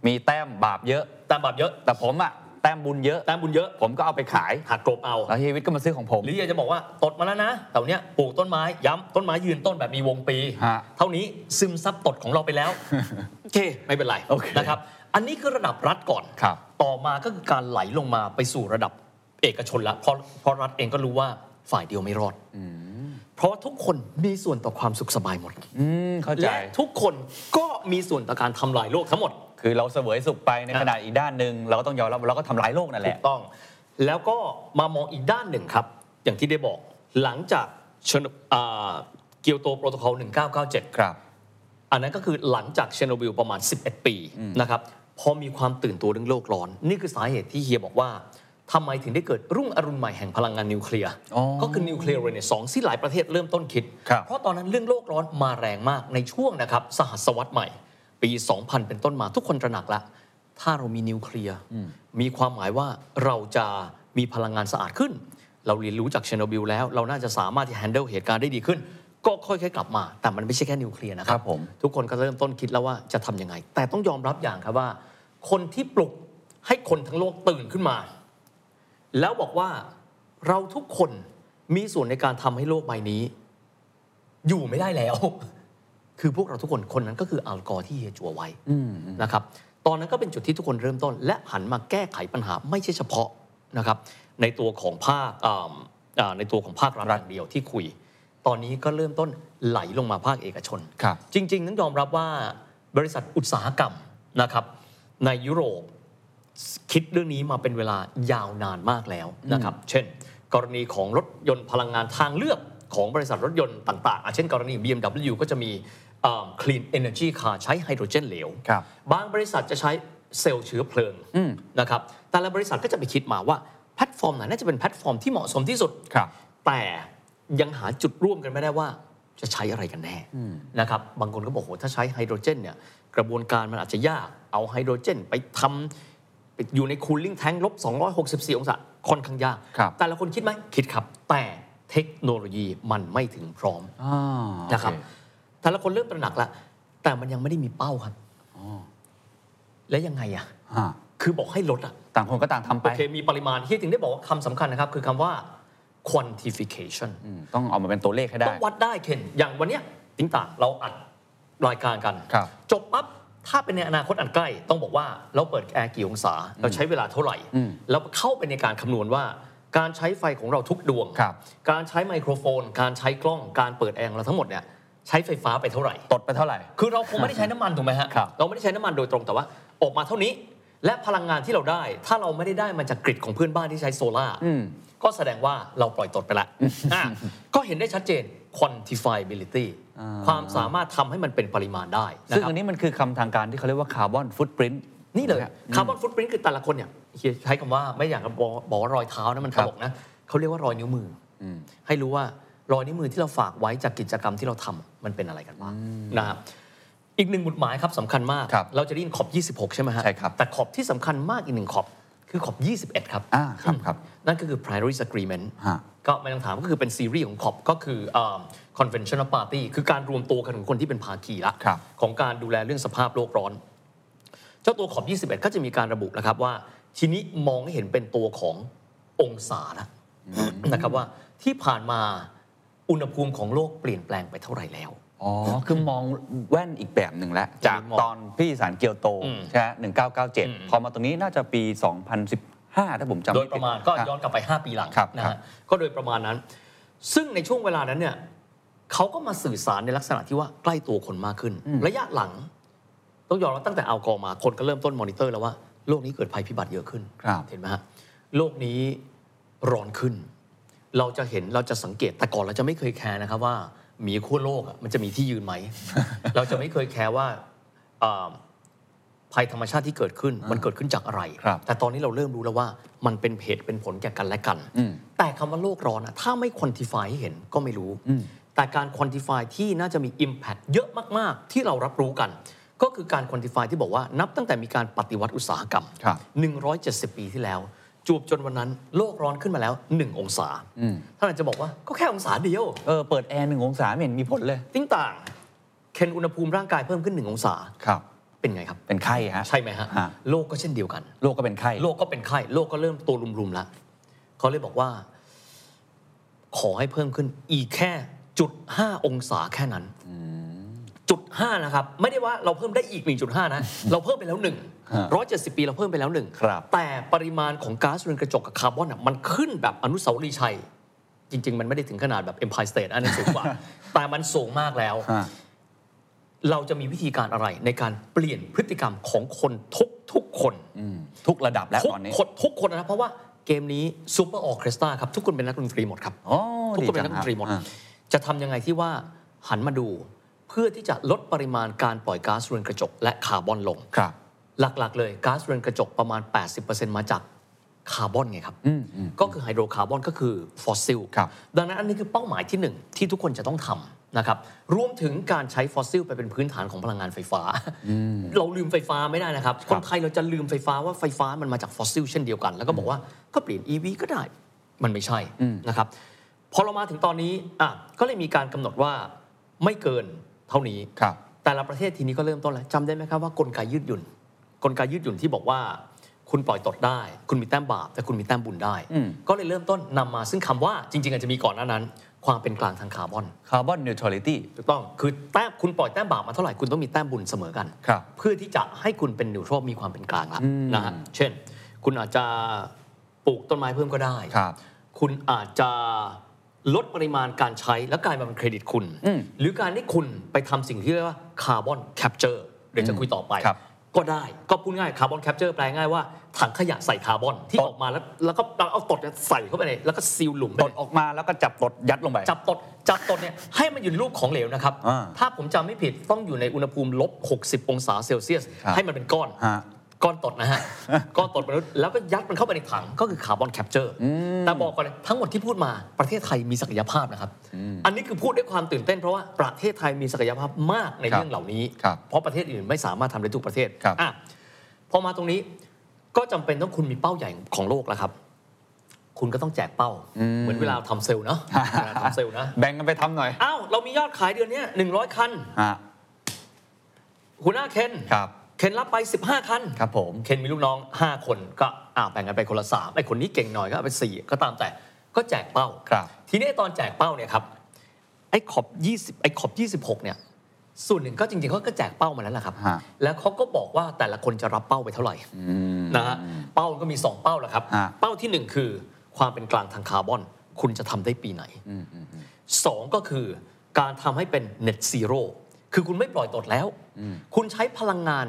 [SPEAKER 2] มีแต้มบาปเยอะ
[SPEAKER 1] แต้มบาปเยอะ
[SPEAKER 2] แต่ผมอะแต้มบุญเยอะ
[SPEAKER 1] แต้มบุญเยอะ
[SPEAKER 2] ผมก็เอาไปขาย
[SPEAKER 1] หักกลบเอา
[SPEAKER 2] แล้วเฮียวิทย์ก็มาซื้อของผม
[SPEAKER 1] หรืออยากจะบอกว่าตดมาแล้วนะแต่วันเนี้ยปลูกต้นไม้ย้ำต้นไม้ยืนต้นแบบมีวงปี
[SPEAKER 2] ฮะ
[SPEAKER 1] เท่านี้ซึมซับตดของเราไปแล้ว โอเค ไม่เป็นไร
[SPEAKER 2] โอเค
[SPEAKER 1] นะครับ อันนี้คือระดับรัฐก่อน
[SPEAKER 2] ครับ
[SPEAKER 1] ต่อมาก็คือการไหลลงมาไปสู่ระดับเอกชนละเพราะเพราะรัฐเองก็รู้ว่าฝ่ายเดียวไม่รอดเพราะว่าทุกคนมีส่วนต่อความสุขสบายหมด
[SPEAKER 2] อืมเข้าใจ
[SPEAKER 1] และทุกคนก็มีส่วนต่อการทำลายโลกทั้งหมด
[SPEAKER 2] คือเราเสวยสุขไปใน
[SPEAKER 1] อะ
[SPEAKER 2] ขณะอีกด้านหนึ่งเราก็ต้องยอมรับว่าเราก็ทำร้ายโลกนั่นแหละ ถู
[SPEAKER 1] กต้อง แล้วก็มามองอีกด้านหนึ่งครับ อย่างที่ได้บอกหลังจากเชนอ่า Kyoto Protocol 1997
[SPEAKER 2] ครับ
[SPEAKER 1] อันนั้นก็คือหลังจากเชอร์โนบิลประมาณ 11 ปีนะครับ พอมีความตื่นตัวเรื่องโลกร้อน นี่คือสาเหตุที่เฮียบอกว่าทำไมถึงได้เกิดรุ่งอรุณใหม่แห่งพลังงานนิวเคลียร์
[SPEAKER 2] อ๋อ
[SPEAKER 1] ก็คือ nuclear renaissance ที่หลายประเทศเริ่มต้นคิด
[SPEAKER 2] ครับ
[SPEAKER 1] เพราะตอนนั้นเรื่องโลกร้อนมาแรงมากในช่วงนะครับสหัสวรรษใหม่ ปี 2000 เป็นต้นมาทุกคนตระหนักละ ถ้าเรามีนิวเคลียร์มีความหมายว่าเราจะมีพลังงานสะอาดขึ้น เราเรียนรู้จากเชอร์โนบิลแล้ว เราน่าจะสามารถที่ handle เหตุการณ์ได้ดีขึ้น ก็ค่อยๆกลับมา แต่มันไม่ใช่แค่นิวเคลียร์นะครับ
[SPEAKER 2] ค
[SPEAKER 1] รั
[SPEAKER 2] บผม
[SPEAKER 1] ทุกคนก็เริ่มต้นคิดแล้วว่าจะทำยังไง แต่ต้องยอมรับอย่างครับว่า คนที่ปลุกให้คนทั้งโลกตื่นขึ้นมา แล้วบอกว่าเราทุกคนมีส่วนในการทำให้โลกใบนี้ อยู่ไม่ได้แล้ว คือพวกเราทุกคนคนนั้นก็คืออัลกอร์ที่เฮียจัวไว้นะครับตอนนั้นก็เป็นจุดที่ทุกคนเริ่มต้น และหันมาแก้ไขปัญหาไม่ใช่เฉพาะนะครับ ในตัวของภาคอ่าอ่าในตัวของภาครัฐอย่างเดียวที่คุย ตอนนี้ก็เริ่มต้นไหลลงมาภาคเอกชน
[SPEAKER 2] ครับ
[SPEAKER 1] จริงๆต้องยอมรับว่าบริษัทอุตสาหกรรมนะครับ ในยุโรปคิดเรื่องนี้มาเป็นเวลายาวนานมากแล้วนะครับ เช่น กรณีของรถยนต์พลังงานทางเลือกของบริษัทรถยนต์ต่างๆอะเช่นกรณี BMW ก็จะมีเอ่อ Clean Energy Car ใช้ไฮโดรเจนเหลว
[SPEAKER 2] ครับ
[SPEAKER 1] บางบริษัทจะใช้เซลล์เชื้อเพลิงนะครับ แต่ละบริษัทก็จะไปคิดมาว่าแพลตฟอร์มไหนน่าจะเป็นแพลตฟอร์มที่เหมาะสมที่สุด
[SPEAKER 2] ครับ
[SPEAKER 1] แต่ยังหาจุดร่วมกันไม่ได้ว่าจะใช้อะไรกันแน่นะครับ บางคนก็บอกโหถ้าใช้ไฮโดรเจนเนี่ย กระบวนการมันอาจจะยากเอาไฮโดรเจนไปทำไปอยู่ในคูลลิ่งแทงลบ 264 องศาค่อนข้างยาก
[SPEAKER 2] ครับ
[SPEAKER 1] แต่ละคนคิดไหมคิดครับ แต่เทคโนโลยีมันไม่ถึงพร้อม
[SPEAKER 2] อ่า
[SPEAKER 1] นะครับ
[SPEAKER 2] โอเแต่
[SPEAKER 1] ละคนเริ่มตระหนักแล้วแต่มันยังไม่ได้มีเป้าครับแล้วยังไงอะ
[SPEAKER 2] ฮะ
[SPEAKER 1] คือบอกให้ลดอะ
[SPEAKER 2] ต่างคนก็ต่างทำไป
[SPEAKER 1] โอเคมีปริมาณที่ถึงได้บอกว่าคำสำคัญนะครับ คือคำว่า quantification
[SPEAKER 2] อืมต้องเอามาเป็นตัวเลขให้ได้
[SPEAKER 1] ต้องวัดได้เคนอย่างวันเนี้ยติ้งต่างเราอัด รายการกัน
[SPEAKER 2] ครับ
[SPEAKER 1] จบปั๊บถ้าเป็นในอนาคตอันใกล้ ต้องบอกว่าเราเปิดแอร์กี่องศาเราใช้เวลาเท่าไหร่
[SPEAKER 2] อืม
[SPEAKER 1] แล้วเข้าไปในการคำนวณว่าการใช้ไฟของเราทุกดวง
[SPEAKER 2] ครับ
[SPEAKER 1] การใช้ไมโครโฟน การใช้กล้อง การเปิดแอร์ของเราทั้งหมดเนี่ยใช้ไฟฟ้าไปเท่าไหร่
[SPEAKER 2] ตดไปเท่าไหร่
[SPEAKER 1] คือเราคงไม่ได้ใช้น้ำมันถูกไหมฮะ
[SPEAKER 2] ครับ
[SPEAKER 1] เราไม่ได้ใช้น้ำมันโดยตรงแต่ว่า ออกมาเท่านี้ และพลังงานที่เราได้ ถ้าเราไม่ได้ได้มาจากกริดของเพื่อนบ้านที่ใช้โซล่าร์
[SPEAKER 2] อืม
[SPEAKER 1] ก็แสดงว่าเราปล่อยตดไปละอะก็เห็นได้ชัดเจน quantifiability
[SPEAKER 2] อ่า
[SPEAKER 1] ความสามารถทำให้มันเป็นปริมาณได้นะ
[SPEAKER 2] ซึ่ง
[SPEAKER 1] ครับ
[SPEAKER 2] อันนี้มันคือคำทางการที่เขาเรียกว่าคาร์บอนฟุตปรินต์
[SPEAKER 1] นี่เลยคาร์บอนฟุตปรินต์คือแต่ละคนเนี่ยเฮียใช้คำว่าไม่อยากจะบอกบอกว่ารอยเท้านะมัน
[SPEAKER 2] ค
[SPEAKER 1] ต
[SPEAKER 2] รับ
[SPEAKER 1] ลกนะเขาเรียกว่ารอยนิ้วมืออให้รู้ว่ารอยนิ้วมือที่เราฝากไว้จากกิจกรรมที่เราทำมันเป็นอะไรกันบ้างนะครับอีกหนึ่งหมุดหมายครับสำคัญมาก
[SPEAKER 2] ครับ
[SPEAKER 1] เราจะได้ยินขอบ 26 ใช่ไหมฮะ
[SPEAKER 2] ใช่ครับ
[SPEAKER 1] แต่ขอบที่สำคัญมากอีกหนึ่งขอบ คือขอบ 21 ครับ
[SPEAKER 2] อ่าครับครับ
[SPEAKER 1] นั่นก็คือ Paris Agreement
[SPEAKER 2] ฮะ
[SPEAKER 1] ก็ไม่ต้องถามก็คือเป็นซีรีส์ของขอบก็คือเอ่อ conventional party คือการรวมตัวกันของคนที่เป็นภาคีละ
[SPEAKER 2] ครับ
[SPEAKER 1] ของการดูแลเรื่องสภาพโลกร้อน เจ้าตัวขอบ 21 ก็จะมีการระบุนะครับว่า ทีนี้มองให้เห็นเป็นตัวขององศาละนะครับว่าที่ผ่านมาอุณหภูมิของโลกเปลี่ยนแปลงไปเท่าไหร่แล้ว
[SPEAKER 2] อ๋อ คือมองแว่นอีกแบบหนึ่งแล้ว จาก
[SPEAKER 1] มอง
[SPEAKER 2] ตอนพี่สารเกียวโต
[SPEAKER 1] อืม
[SPEAKER 2] ใช่ไหมหนึ่งเก้าเก้าเจ็ด
[SPEAKER 1] อืม
[SPEAKER 2] พอมาตรงนี้น่าจะปี2015ถ้าผมจำ
[SPEAKER 1] โด
[SPEAKER 2] ไม่
[SPEAKER 1] ย
[SPEAKER 2] ผิป
[SPEAKER 1] ประมาณก็
[SPEAKER 2] ครับ
[SPEAKER 1] ย้อนกลับไป 5 ปีหลัง
[SPEAKER 2] ครับ
[SPEAKER 1] นะ
[SPEAKER 2] ครั
[SPEAKER 1] ฮะ
[SPEAKER 2] บ
[SPEAKER 1] ก็โดยประมาณนั้น ซึ่งในช่วงเวลานั้นเนี่ยเขาก็มาสื่อสารในลักษณะที่ว่าใกล้ตัวคนมากขึ้น ระยะหลัง ต้องยอมรับตั้งแต่เอากอมาคนก็เริ่มต้นมอนิเตอร์แล้วว่าโลกนี้เกิดภัยพิบัติเยอะขึ้น
[SPEAKER 2] ครับ
[SPEAKER 1] เห็นไหมฮะโลกนี้ร้อนขึ้น เราจะเห็นเราจะสังเกตแต่ก่อนเราจะไม่เคยแคร์นะครับว่าห มีขั้วโลกอะมันจะมีที่ยืนไหม เราจะไม่เคยแคร์ว่าอ่าภัยธรรมชาติที่เกิดขึ้นมันเกิดขึ้นจากอะไร
[SPEAKER 2] ครับ
[SPEAKER 1] แต่ตอนนี้เราเริ่มรู้แล้วว่ามันเป็นเหตุเป็นผลแก่กันและกัน
[SPEAKER 2] อืม
[SPEAKER 1] แต่คำว่าโลกร้อนอะถ้าไม่ควอนติฟายให้เห็นก็ไม่รู้ แต่การควอนติฟายที่น่าจะมี Impact เยอะมาก ๆ ที่เรารับรู้กัน ก็คือการควอนติฟายที่บอกว่านับตั้งแต่มีการปฏิวัติอุตสาหกรรม
[SPEAKER 2] ครับ
[SPEAKER 1] 170 ปีที่แล้ว จูบจนวันนั้นโลกร้อนขึ้นมาแล้ว 1 องศาท่านอาจจะบอกว่าก็แค่องศาเดียว
[SPEAKER 2] เออเปิดแอร์หนึ่งองศาไม่เห็นมีผลเลย
[SPEAKER 1] ติ้งต่างเคนอุณหภูมิร่างกายเพิ่มขึ้น1องศา
[SPEAKER 2] ครับ
[SPEAKER 1] เป็นไงครับ
[SPEAKER 2] เป็นไข้ฮะ
[SPEAKER 1] ใช่ไหมฮะ
[SPEAKER 2] ฮะ
[SPEAKER 1] โลกก็เช่นเดียวกัน
[SPEAKER 2] โลกก็เป็นไข้
[SPEAKER 1] โลกก็เป็นไข้ โลกก็เริ่มตัวรุมๆแล้วเขาเลยบอกว่า ขอให้เพิ่มขึ้นอีกแค่จุดห้าองศาแค่นั้น จุดห้านะครับ ไม่ได้ว่าเราเพิ่มได้อีก 1.5 นะ เราเพิ่มไปแล้วหนึ่ง
[SPEAKER 2] ฮะ
[SPEAKER 1] ร้อยเจ็ดสิบปีเราเพิ่มไปแล้วหนึ่ง
[SPEAKER 2] ครับ
[SPEAKER 1] แต่ปริมาณของก๊าซเรือนกระจกกับคาร์บอนน่ะมันขึ้นแบบอนุสาวรีย์ชัย จริง ๆ มันไม่ได้ถึงขนาดแบบ Empire State อันนั้นสูงกว่า แต่มันสูงมากแล้ว
[SPEAKER 2] ฮะ
[SPEAKER 1] เราจะมีวิธีการอะไรในการเปลี่ยนพฤติกรรมของคนทุกทุกๆคน
[SPEAKER 2] อืมทุกระดับแล้ว
[SPEAKER 1] ทุก
[SPEAKER 2] ตอนนี้
[SPEAKER 1] คนทุกคนนะเพราะว่าเกมนี้ซูเปอร์ออเคสตราครับทุกคนเป็นนักดนตรีหมดครับ
[SPEAKER 2] อ๋อ
[SPEAKER 1] ทุกคนเป็น
[SPEAKER 2] ดี
[SPEAKER 1] นัก
[SPEAKER 2] จั
[SPEAKER 1] ด
[SPEAKER 2] ง
[SPEAKER 1] นตรีหมด
[SPEAKER 2] อ่า
[SPEAKER 1] จะทำยังไงที่ว่าหันมาดู เพื่อที่จะลดปริมาณการปล่อยก๊าซเรือนกระจก และคาร์บอนลง
[SPEAKER 2] ครับ
[SPEAKER 1] หลักๆ เลยก๊าซเรือนกระจกประมาณ 80%มาจากคาร์บอนไงครับ
[SPEAKER 2] อืมอืม
[SPEAKER 1] ก็คือไฮโดรคาร์บอนก็คือฟอสซิล
[SPEAKER 2] ครับ
[SPEAKER 1] ดังนั้นอันนี้คือเป้าหมายที่หนึ่งที่ทุกคนจะต้องทำนะครับรวมถึงการใช้ฟอสซิลไปเป็นพื้นฐานของพลังงานไฟฟ้า เราลืมไฟฟ้าไม่ได้นะครับ คนไทยเราจะลืมไฟฟ้าว่าไฟฟ้ามันมาจากฟอสซิลเช่นเดียวกัน แล้วก็บอกว่าก็เปลี่ยน EV ก็ได้มันไม่ใช่นะครับพอเรามาถึงตอนนี้อะก็เลยมีการกำหนดว่าไม่เกิน เท่านี้
[SPEAKER 2] ครับ
[SPEAKER 1] แต่ละประเทศทีนี้ก็เริ่มต้นแล้วจำได้ไหมครับว่ากลไกยืดหยุ่น กลไกยืดหยุ่นที่บอกว่า คุณปล่อยตดได้ คุณมีแต้มบาปแต่คุณมีแต้มบุญได้
[SPEAKER 2] อืม
[SPEAKER 1] ก็เลยเริ่มต้นนำมาซึ่งคำว่าจริง ๆ อาจจะมีก่อนหน้านั้น ความเป็นกลางทางคาร์บอน
[SPEAKER 2] carbon neutrality
[SPEAKER 1] ถูกต้องคือแต้มคุณปล่อยแต้มบาปมาเท่าไหร่คุณต้องมีแต้มบุญเสมอกัน
[SPEAKER 2] ครับ
[SPEAKER 1] เพื่อที่จะให้คุณเป็น neutral มีความเป็นกลางละ
[SPEAKER 2] อืม
[SPEAKER 1] นะฮะเช่น คุณอาจจะปลูกต้นไม้เพิ่มก็ได้
[SPEAKER 2] ครับ
[SPEAKER 1] คุณอาจจะ ลดปริมาณการใช้แล้วกลายมาเป็นเครดิตคุณ
[SPEAKER 2] อืม
[SPEAKER 1] หรือการที่คุณไปทำสิ่งที่เรียกว่า carbon capture เดี๋ยวจะคุยต่อไป
[SPEAKER 2] ครับ
[SPEAKER 1] ก็ได้ก็พูดง่าย carbon capture แปลง่ายว่าถังขยะใส่คาร์บอนที่ออกมาแล้วแล้วก็เอาตดเนี่ยใส่เข้าไปในแล้วก็ seal หลุมไปเลย ตด
[SPEAKER 2] ออกมาแล้วก็จับตดยัดลงไป
[SPEAKER 1] จับตดจับตดเนี่ยให้มันอยู่ในรูปของเหลวนะครับ
[SPEAKER 2] อ่า
[SPEAKER 1] ถ้าผมจำไม่ผิดต้องอยู่ในอุณหภูมิลบ 60 องศาเซลเซียส
[SPEAKER 2] ครับ
[SPEAKER 1] ให้มันเป็นก้อน
[SPEAKER 2] ฮะ
[SPEAKER 1] ก้อนตดนะฮะ ก้อนตดมนุษย์แล้วก็ยัดมันเข้าไปในถังก็คือ carbon capture แต่บอกก่อนเลยทั้งหมดที่พูดมาประเทศไทยมีศักยภาพนะครับ อันนี้คือพูดด้วยความตื่นเต้นเพราะว่าประเทศไทยมีศักยภาพมากใน
[SPEAKER 2] ครับ
[SPEAKER 1] เรื่องเหล่านี้
[SPEAKER 2] ครับ
[SPEAKER 1] เพราะประเทศอื่นไม่สามารถทำได้ทุกประเทศ
[SPEAKER 2] ครับ
[SPEAKER 1] อะพอมาตรงนี้ก็จำเป็นต้องคุณมีเป้าใหญ่ของโลกแล้วครับ คุณก็ต้องแจกเป้า เหมือนเวลาทำเซลล์เนาะเวลาทำเซลล์นะ
[SPEAKER 2] แบ่งกันไปทำหน่อย
[SPEAKER 1] อ้าวเรามียอดขายเดือนเนี้หนึ่งร้อยคัน
[SPEAKER 2] ฮะ
[SPEAKER 1] หัวหน้าเคน
[SPEAKER 2] ครับ
[SPEAKER 1] เคนรับไป 15 คัน
[SPEAKER 2] ครับผม
[SPEAKER 1] เคนมีลูกน้อง 5 คนก็อ่าแบ่งกันไปคนละสามไอ้คนนี้เก่งหน่อยก็เอาไปสี่ก็ตามแต่ก็แจกเป้า
[SPEAKER 2] ครับ
[SPEAKER 1] ทีนี้ตอนแจกเป้าเนี่ยครับไอ้ขอบ20ไอ้ขอบ26เนี่ยส่วนหนึ่งก็จริงๆเขาก็แจกเป้ามาแล้วแหละครับ
[SPEAKER 2] ฮะ
[SPEAKER 1] แล้วเขาก็บอกว่าแต่ละคนจะรับเป้าไปเท่าไหร่
[SPEAKER 2] อืม
[SPEAKER 1] นะฮะเป้าก็มี 2 เป้าแหละครับ
[SPEAKER 2] ฮะ
[SPEAKER 1] เป้าทีหนึ่1 คือความเป็นกลางทางคาร์บอน คุณจะทำได้ปีไหน
[SPEAKER 2] อืมอืมอืม
[SPEAKER 1] สองก็คือการทำให้เป็น net zero คือคุณไม่ปล่อยตดแล้ว คุณใช้พลังงาน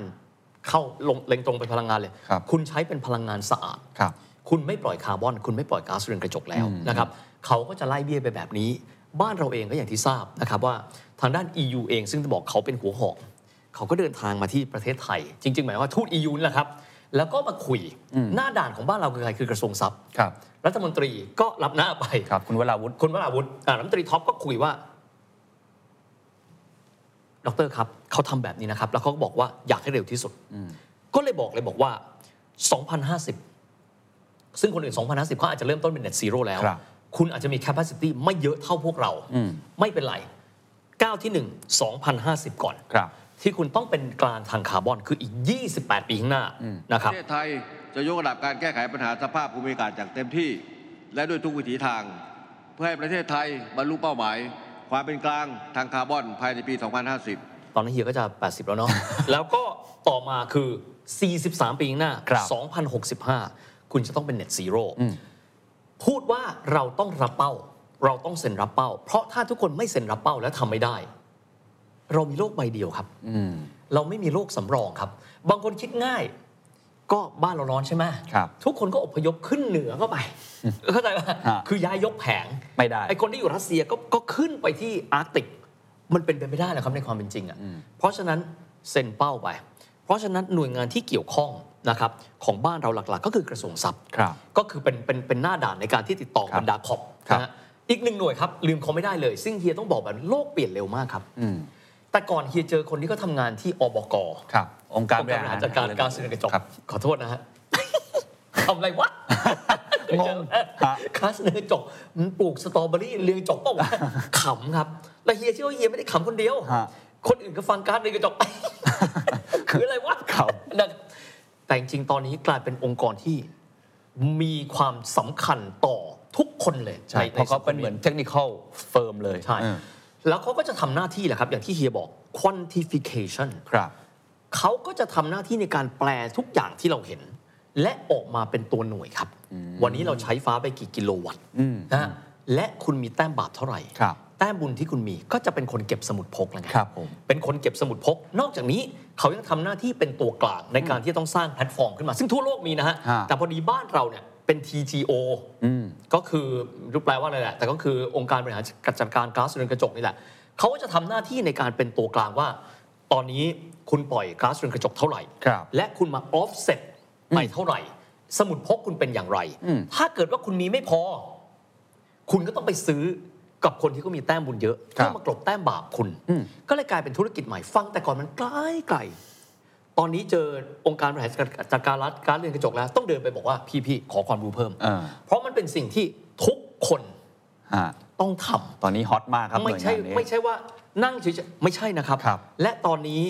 [SPEAKER 1] เข้าลงเล็งตรงไปพลังงานเลย
[SPEAKER 2] ครับ
[SPEAKER 1] คุณใช้เป็นพลังงานสะอาด
[SPEAKER 2] ครับ
[SPEAKER 1] คุณไม่ปล่อยคาร์บอน คุณไม่ปล่อยก๊าซเรือนกระจกแล้ว
[SPEAKER 2] อืม
[SPEAKER 1] นะครับเขาก็จะไล่เบี้ยไปแบบนี้ บ้านเราเองก็อย่างที่ทราบนะครับว่าทางด้าน EU เองซึ่งจะบอกเขาเป็นหัวหอกเขาก็เดินทางมาที่ประเทศไทย จริง ๆ หมายว่าทูต EU นี่แหละครับ แล้วก็มาคุยหน้าด่านของบ้านเราคือใครคือกระทรวงทรัพย์
[SPEAKER 2] ครับ
[SPEAKER 1] รัฐมนตรีก็รับหน้าไป
[SPEAKER 2] ครับ คุณวราวุฒิ
[SPEAKER 1] คุณวราวุฒิอ่ารัฐมนตรีท็อปก็คุยว่า ดรครับ เขาทำแบบนี้นะครับ แล้วเขาก็บอกว่าอยากให้เร็วที่สุด ก็เลยบอกเลยบอกว่า 2050 ซึ่งคนอื่น 2050เขาอาจจะเริ่มต้นเป็น net zero แล้ว
[SPEAKER 2] ครับ
[SPEAKER 1] คุณอาจจะมี capacity ไม่เยอะเท่าพวกเรา
[SPEAKER 2] อืม
[SPEAKER 1] ไม่เป็นไรก้าวที่ 1 2050 ก่อน
[SPEAKER 2] ครับ
[SPEAKER 1] ที่คุณต้องเป็นกลางทางคาร์บอนคืออีก 28 ปีข้างหน้านะค
[SPEAKER 4] ป
[SPEAKER 1] รับ
[SPEAKER 4] ระเทศไทยจะยกระดับการแก้ไขปัญหาสภาพภูมิอากาศอย่างเต็มที่ และด้วยทุกวิถีทาง เพื่อให้ประเทศไทยบรรลุเป้าหมาย ความเป็นกลางทางคาร์บอนภายในปี 2050
[SPEAKER 1] ตอนนั้นเฮียก็จะ 80 แล้วเนาะ แล้วก็ต่อมาคือ 43 ปีข้างหน้า
[SPEAKER 2] ครับ
[SPEAKER 1] 2065 คุณจะต้องเป็น net zero พูดว่าเราต้องรับเป้า เราต้องเซ็นรับเป้า เพราะถ้าทุกคนไม่เซ็นรับเป้าและทำไม่ได้ เรามีโลกใบเดียวครับ
[SPEAKER 2] อืม
[SPEAKER 1] เราไม่มีโลกสำรองครับ บางคนคิดง่าย ก็บ้านเราร้อนใช่ไหม
[SPEAKER 2] ครับ
[SPEAKER 1] ทุกคนก็อพยพขึ้นเหนือเข้าไปเข้าใจไหม
[SPEAKER 2] ฮะ
[SPEAKER 1] คือย้ายยกแผง
[SPEAKER 2] ไม่ได้
[SPEAKER 1] ไอคนที่อยู่รัสเซียก็ก็ขึ้นไปที่อาร์กติก มันเป็นไปไม่ได้นะครับในความเป็นจริงอะเพราะฉะนั้นเซ็นเป้าไป เพราะฉะนั้นหน่วยงานที่เกี่ยวข้องนะครับของบ้านเราหลักๆ ก็คือกระทรวงทรัพย์
[SPEAKER 2] ครับ
[SPEAKER 1] ก็คือเป็นเป็นเป็นหน้าด่านในการที่ติดต่อ
[SPEAKER 2] ครับ
[SPEAKER 1] บรรดาขอบ
[SPEAKER 2] ครับ
[SPEAKER 1] นะฮะอีกหนึ่งหน่วยครับลืมเขาไม่ได้เลย ซึ่งเฮียต้องบอกแบบโลกเปลี่ยนเร็วมากครับ
[SPEAKER 2] อืม
[SPEAKER 1] แต่ก่อนเฮียเจอคนที่เขาทำงานที่อบก
[SPEAKER 2] ครับองค์การ
[SPEAKER 1] องค์การบริหารจัดการก๊าซเรือนกระจก
[SPEAKER 2] ครับ
[SPEAKER 1] ขอโทษนะฮะทำอะไรวะ
[SPEAKER 2] งงฮะ
[SPEAKER 1] ก๊าซเรือนกระจกมันปลูกสตรอเบอรี่เรือนกระจกเปล่าวะขำครับ แล้วเฮียเชื่อว่าเฮียไม่ได้ขำคนเดียว
[SPEAKER 2] ฮะ
[SPEAKER 1] คนอื่นก็ฟังก๊าซเรือนกระจก คืออะไรวะ
[SPEAKER 2] ครับ
[SPEAKER 1] นะแต่จริงๆ ตอนนี้กลายเป็นองค์กรที่มีความสำคัญต่อทุกคนเลย
[SPEAKER 2] ใช่เพราะเขาเป็นเหมือน technical firm เลย
[SPEAKER 1] ใช่
[SPEAKER 2] เออ
[SPEAKER 1] แล้วเขาก็จะทำหน้าที่แหละครับ อย่างที่เฮียบอก quantification
[SPEAKER 2] ครับ
[SPEAKER 1] เขาก็จะทำหน้าที่ในการแปลทุกอย่างที่เราเห็น และออกมาเป็นตัวหน่วยครับ วันนี้เราใช้ฟ้าไปกี่กิโลวัตต์
[SPEAKER 2] อืม
[SPEAKER 1] นะฮะและคุณมีแต้มบาปเท่าไหร่
[SPEAKER 2] ครับ
[SPEAKER 1] แต้มบุญที่คุณมีก็จะเป็นคนเก็บสมุดพกแล้วไง
[SPEAKER 2] ครับผม
[SPEAKER 1] เป็นคนเก็บสมุดพก นอกจากนี้เขายังทำหน้าที่เป็นตัวกลางในการที่จะต้องสร้างแพลตฟอร์มขึ้นมา ซึ่งทั่วโลกมีนะฮะ
[SPEAKER 2] ฮะ
[SPEAKER 1] แต่พอดีบ้านเราเนี่ยเป็น TGO
[SPEAKER 2] อืม
[SPEAKER 1] ก็คือรู้แปลว่าอะไรแหละ แต่ก็คือองค์การบริหารจัดการก๊าซเรือนกระจกนี่แหละเขาก็จะทำหน้าที่ในการเป็นตัวกลางว่า ตอนนี้คุณปล่อยก๊าซเรือนกระจกเท่าไหร่
[SPEAKER 2] ครับ
[SPEAKER 1] และคุณมา offset ไปเท่าไหร่ สมุดพกคุณเป็นอย่างไร
[SPEAKER 2] อืม
[SPEAKER 1] ถ้าเกิดว่าคุณมีไม่พอ คุณก็ต้องไปซื้อ กับคนที่เขามีแต้มบุญเยอะเพื่อมากลบแต้มบาปคุณ
[SPEAKER 2] อืม
[SPEAKER 1] ก็เลยกลายเป็นธุรกิจใหม่ฟังแต่ก่อนมันไกลไกลตอนนี้เจอองค์การบริหารจัดการรัฐการเรือนกระจกแล้ว ต้องเดินไปบอกว่าพี่พี่ขอความรู้เพิ่ม
[SPEAKER 2] อ่า
[SPEAKER 1] เพราะมันเป็นสิ่งที่ทุกคน
[SPEAKER 2] ฮะ
[SPEAKER 1] ต้องท
[SPEAKER 2] ตอนนี้ฮอตมากครับำ
[SPEAKER 1] ไม่ใช่
[SPEAKER 2] หน่วยงานนี้
[SPEAKER 1] ไม่ใช่ว่านั่งเฉยๆไม่ใช่นะครับ
[SPEAKER 2] ครับ
[SPEAKER 1] และตอนนี้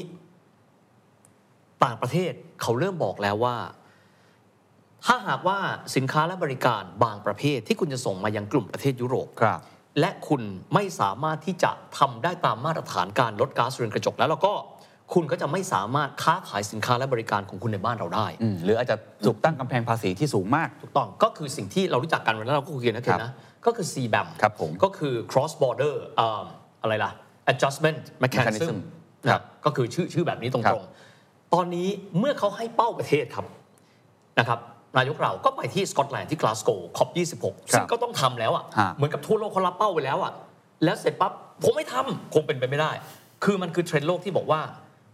[SPEAKER 1] ต่างประเทศเขาเริ่มบอกแล้วว่า ถ้าหากว่าสินค้าและบริการบางประเภทที่คุณจะส่งมายังกลุ่มประเทศยุโรป
[SPEAKER 2] ครับ
[SPEAKER 1] และคุณไม่สามารถที่จะทำได้ตามมาตรฐานการลดก๊าซเรือนกระจกแล้วแล้วก็คุณก็จะไม่สามารถค้าขายสินค้าและบริการของคุณในบ้านเราได้
[SPEAKER 2] อืมหรืออาจจะถูกตั้งกำแพงภาษีที่สูงมาก
[SPEAKER 1] ถูกต้องก็คือสิ่งที่เรารู้จักกันวันนั้นเราก็คุยกันนะเคนนะก็คือ CBAM
[SPEAKER 2] ครับผม
[SPEAKER 1] ก็คือ cross border อ่าอะไรล่ะ adjustment mechanism
[SPEAKER 2] mechanism
[SPEAKER 1] นะครับก็คือชื่อชื่อแบบนี้ต
[SPEAKER 2] ครั
[SPEAKER 1] ร
[SPEAKER 2] บ
[SPEAKER 1] งๆ ตอนนี้เมื่อเขาให้เป้าประเทศครับนะครับ นายกเราก็ไปที่สกอตแลนด์ที่กลาสโกว์คอป26 ซึ่งก็ต้องทำแล้วอะ
[SPEAKER 2] ฮะ
[SPEAKER 1] เหมือนกับทั่วโลกเขารับเป้าไว้แล้วอะแล้วเสร็จปั๊บผมไม่ทำคงเป็นไปไม่ได้ คือมันคือเทรนด์โลกที่บอกว่า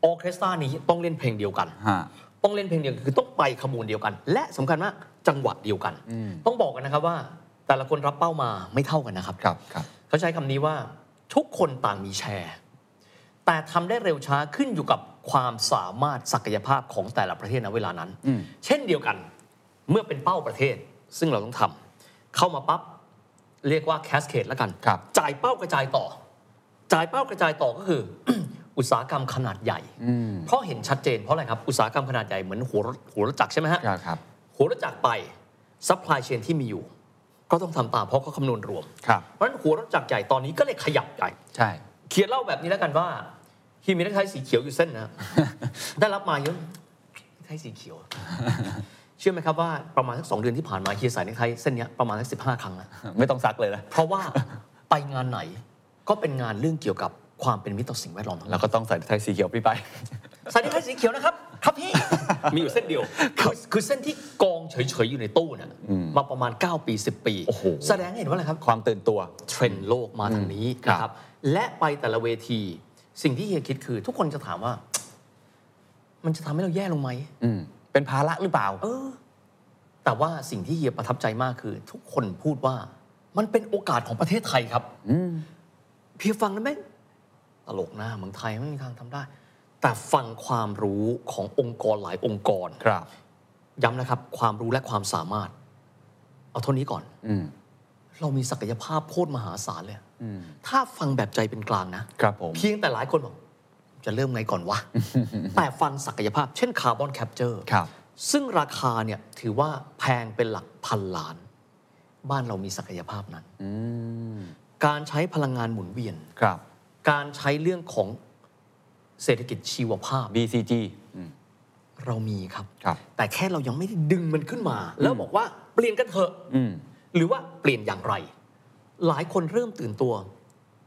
[SPEAKER 1] ออร์เคสตรานี้ต้องเล่นเพลงเดียวกัน
[SPEAKER 2] ฮะ
[SPEAKER 1] ต้องเล่นเพลงเดียวกันคือต้องไปขบวนเดียวกัน และสำคัญมากจังหวัดเดียวกัน
[SPEAKER 2] อืม
[SPEAKER 1] ต้องบอกกันนะครับว่า แต่ละคนรับเป้ามาไม่เท่ากันนะครับ
[SPEAKER 2] ครับครับ
[SPEAKER 1] เขาใช้คำนี้ว่าทุกคนต่างมีแชร์ แต่ทำได้เร็วช้าขึ้นอยู่กับความสามารถศักยภาพของแต่ละประเทศณเวลานั้น
[SPEAKER 2] อืม
[SPEAKER 1] เช่นเดียวกัน เมื่อเป็นเป้าประเทศซึ่งเราต้องทำเข้ามาปั๊บเรียกว่า cascade แล้วกัน
[SPEAKER 2] ครับ
[SPEAKER 1] จ่ายเป้ากระจายต่อ จ่ายเป้ากระจายต่อก็คือ อุตสาหกรรมขนาดใหญ่
[SPEAKER 2] อืม
[SPEAKER 1] เพราะเห็นชัดเจนเพราะอะไรครับ อุตสาหกรรมขนาดใหญ่เหมือนหัวรถหัวรถจักรใช่ไหมฮะ
[SPEAKER 2] ครับครับ
[SPEAKER 1] หัวรถจักรไป supply chain ที่มีอยู่ ก็ต้องทำตามเพราะเขาคำนวณรวม
[SPEAKER 2] ครับ
[SPEAKER 1] เพราะฉะนั้นหัวรถจักรใหญ่ตอนนี้ก็เลยขยับใหญ่
[SPEAKER 2] ใช่
[SPEAKER 1] เขียนเล่าแบบนี้แล้วกันว่าฮีมีนักไทยสีเขียวอยู่เส้นนะได้รับมาเยอะนักไทยสีเขียว เชื่อไหมครับว่าประมาณสักสองเดือนที่ผ่านมาเฮียใส่นักไทยเส้นเนี้ยประมาณสักสิบห้าครั้งนะ
[SPEAKER 2] ไม่ต้องซักเลยนะ
[SPEAKER 1] เพราะว่าไปงานไหนก็เป็นงานเรื่องเกี่ยวกับความเป็นมิตรต่อสิ่งแวดล้อมทั้งนั้น
[SPEAKER 2] แล้วก็ต้องใส่ไทยสีเขียวพี่ไป
[SPEAKER 1] ใส่ในไทยสีเขียวนะครับครับพี่มีอยู่เส้นเดียวคือคือเส้นที่กองเฉยๆอยู่ในตู้เนี่ย
[SPEAKER 2] อืม
[SPEAKER 1] มาประมาณ 9 ปี 10 ปี
[SPEAKER 2] โอ้โห
[SPEAKER 1] แสดงให้เห็นว่าอะไรครับ
[SPEAKER 2] ความตื่นตัว
[SPEAKER 1] เทรนด์โลกมาทางนี้
[SPEAKER 2] ครับ
[SPEAKER 1] นะครับและไปแต่ละเวที สิ่งที่เฮียคิดคือ ทุกคนจะถามว่า มันจะทำให้เราแย่ลงไหม
[SPEAKER 2] อืม เป็นภาระหรือเปล่า
[SPEAKER 1] เออ แต่ว่าสิ่งที่เฮียประทับใจมากคือ ทุกคนพูดว่า มันเป็นโอกาสของประเทศไทยครับ
[SPEAKER 2] อืม
[SPEAKER 1] เพียงฟังแล้วแม่งตลกหน้าเมืองไทยไม่มีทางทำได้ แต่ฟังความรู้ขององค์กรหลายองค์กร
[SPEAKER 2] ครับ
[SPEAKER 1] ย้ำนะครับ ความรู้และความสามารถ เอาเท่านี้ก่อน
[SPEAKER 2] อืม
[SPEAKER 1] เรามีศักยภาพโคตรมหาศาลเลย
[SPEAKER 2] อืม
[SPEAKER 1] ถ้าฟังแบบใจเป็นกลางนะ
[SPEAKER 2] ครับผม
[SPEAKER 1] เพียงแต่หลายคนบอก จะเริ่มไงก่อนวะ แต่ฟังศักยภาพ เช่น carbon capture ครั
[SPEAKER 2] บ
[SPEAKER 1] ซึ่งราคาเนี่ยถือว่าแพงเป็นหลักพันล้าน บ้านเรามีศักยภาพนั้น
[SPEAKER 2] อืม
[SPEAKER 1] การใช้พลังงานหมุนเวียน
[SPEAKER 2] ครับ
[SPEAKER 1] การใช้เรื่องของเศรษฐกิจชีวภาพ
[SPEAKER 2] BCG อืม
[SPEAKER 1] เรามีครับ
[SPEAKER 2] ครับ
[SPEAKER 1] แต่แค่เรายังไม่ได้ดึงมันขึ้นมา แล้วบอกว่าเปลี่ยนกันเถอะ
[SPEAKER 2] อืม
[SPEAKER 1] หรือว่าเปลี่ยนอย่างไร หลายคนเริ่มตื่นตัว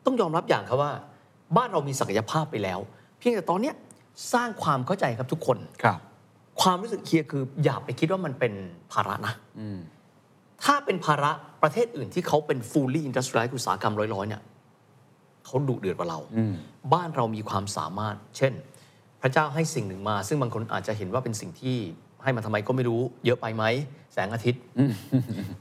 [SPEAKER 1] ต้องยอมรับอย่างครับว่า บ้านเรามีศักยภาพไปแล้วเพียงแต่ตอนเนี้ยสร้างความเข้าใจครับทุกคน
[SPEAKER 2] ครับ
[SPEAKER 1] ความรู้สึกเคลียร์คืออย่าไปคิดว่ามันเป็นภาระนะ
[SPEAKER 2] อืม
[SPEAKER 1] ถ้าเป็นภาระประเทศอื่นที่เขาเป็น fully industrialized อุตสาหกรรมร้อยๆเนี่ยเขาดุเดือดกว่าเรา
[SPEAKER 2] อืม
[SPEAKER 1] บ้านเรามีความสามารถ เช่น พระเจ้าให้สิ่งหนึ่งมา ซึ่งบางคนอาจจะเห็นว่าเป็นสิ่งที่ให้มาทำไมก็ไม่รู้ เยอะไปไหม แสงอาทิตย์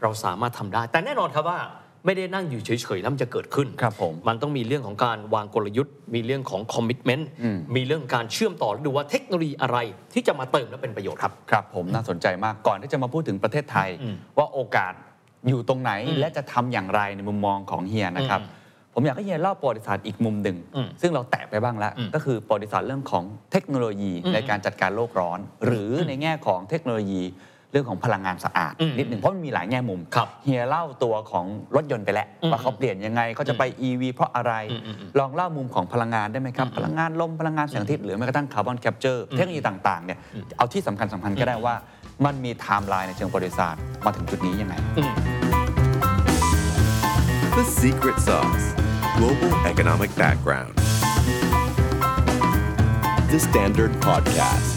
[SPEAKER 1] เราสามารถทำได้ แต่แน่นอนครับว่า ไม่ได้นั่งอยู่เฉยๆแล้วมันจะเกิดขึ้น
[SPEAKER 2] ครับผม
[SPEAKER 1] มันต้องมีเรื่องของการวางกลยุทธ์ มีเรื่องของคอมมิชเมนต์
[SPEAKER 2] อืม
[SPEAKER 1] มีเรื่องการเชื่อมต่อและดูว่าเทคโนโลยีอะไรที่จะมาเติมและเป็นประโยชน์ครับ
[SPEAKER 2] ครับผมน่าสนใจมากก่อนที่จะมาพูดถึงประเทศไทย
[SPEAKER 1] อืม
[SPEAKER 2] ว่าโอกาสอยู่ตรงไหน
[SPEAKER 1] อืม
[SPEAKER 2] และจะทำอย่างไรในมุมมองของเฮียนะครับ
[SPEAKER 1] อืม
[SPEAKER 2] ผมอยากให้เฮียเล่าประวัติศาสตร์อีกมุมหนึ่ง
[SPEAKER 1] อืม
[SPEAKER 2] ซึ่งเราแตะไปบ้างแล้ว
[SPEAKER 1] อืม
[SPEAKER 2] ก็คือประวัติศาสตร์เรื่องของเทคโนโลยี
[SPEAKER 1] อืม
[SPEAKER 2] ในการจัดการโลกร้อน หรือในแง่ของเทคโนโลยี เรื่องของพลังงานสะอาด
[SPEAKER 1] อืม
[SPEAKER 2] นิดหนึ่งเพราะมันมีหลายแง่มุม
[SPEAKER 1] ครับ
[SPEAKER 2] เฮียเล่าตัวของรถยนต์ไปแล้ว
[SPEAKER 1] อืม
[SPEAKER 2] ว่าเขาเปลี่ยนยังไงเขาจะไป EV เพราะอะไร
[SPEAKER 1] อืมอืมอืม
[SPEAKER 2] ลองเล่ามุมของพลังงานได้ไหมครับ
[SPEAKER 1] อืม
[SPEAKER 2] พลังงานลมพลังงานแสงอาทิตย์หรือแม้กระทั่ง carbon capture เทคโนโลยีต่างๆเนี่ยเอาที่สำคัญสำคัญๆก็ได้ว่ามันมีไทม์ไลน์ในเชิงประวัติศาสตร์มาถึงจุดนี้ยังไง
[SPEAKER 1] อืม
[SPEAKER 3] The secret sauce global economic background. The Standard Podcast.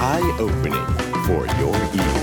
[SPEAKER 3] Eye opening for your ears.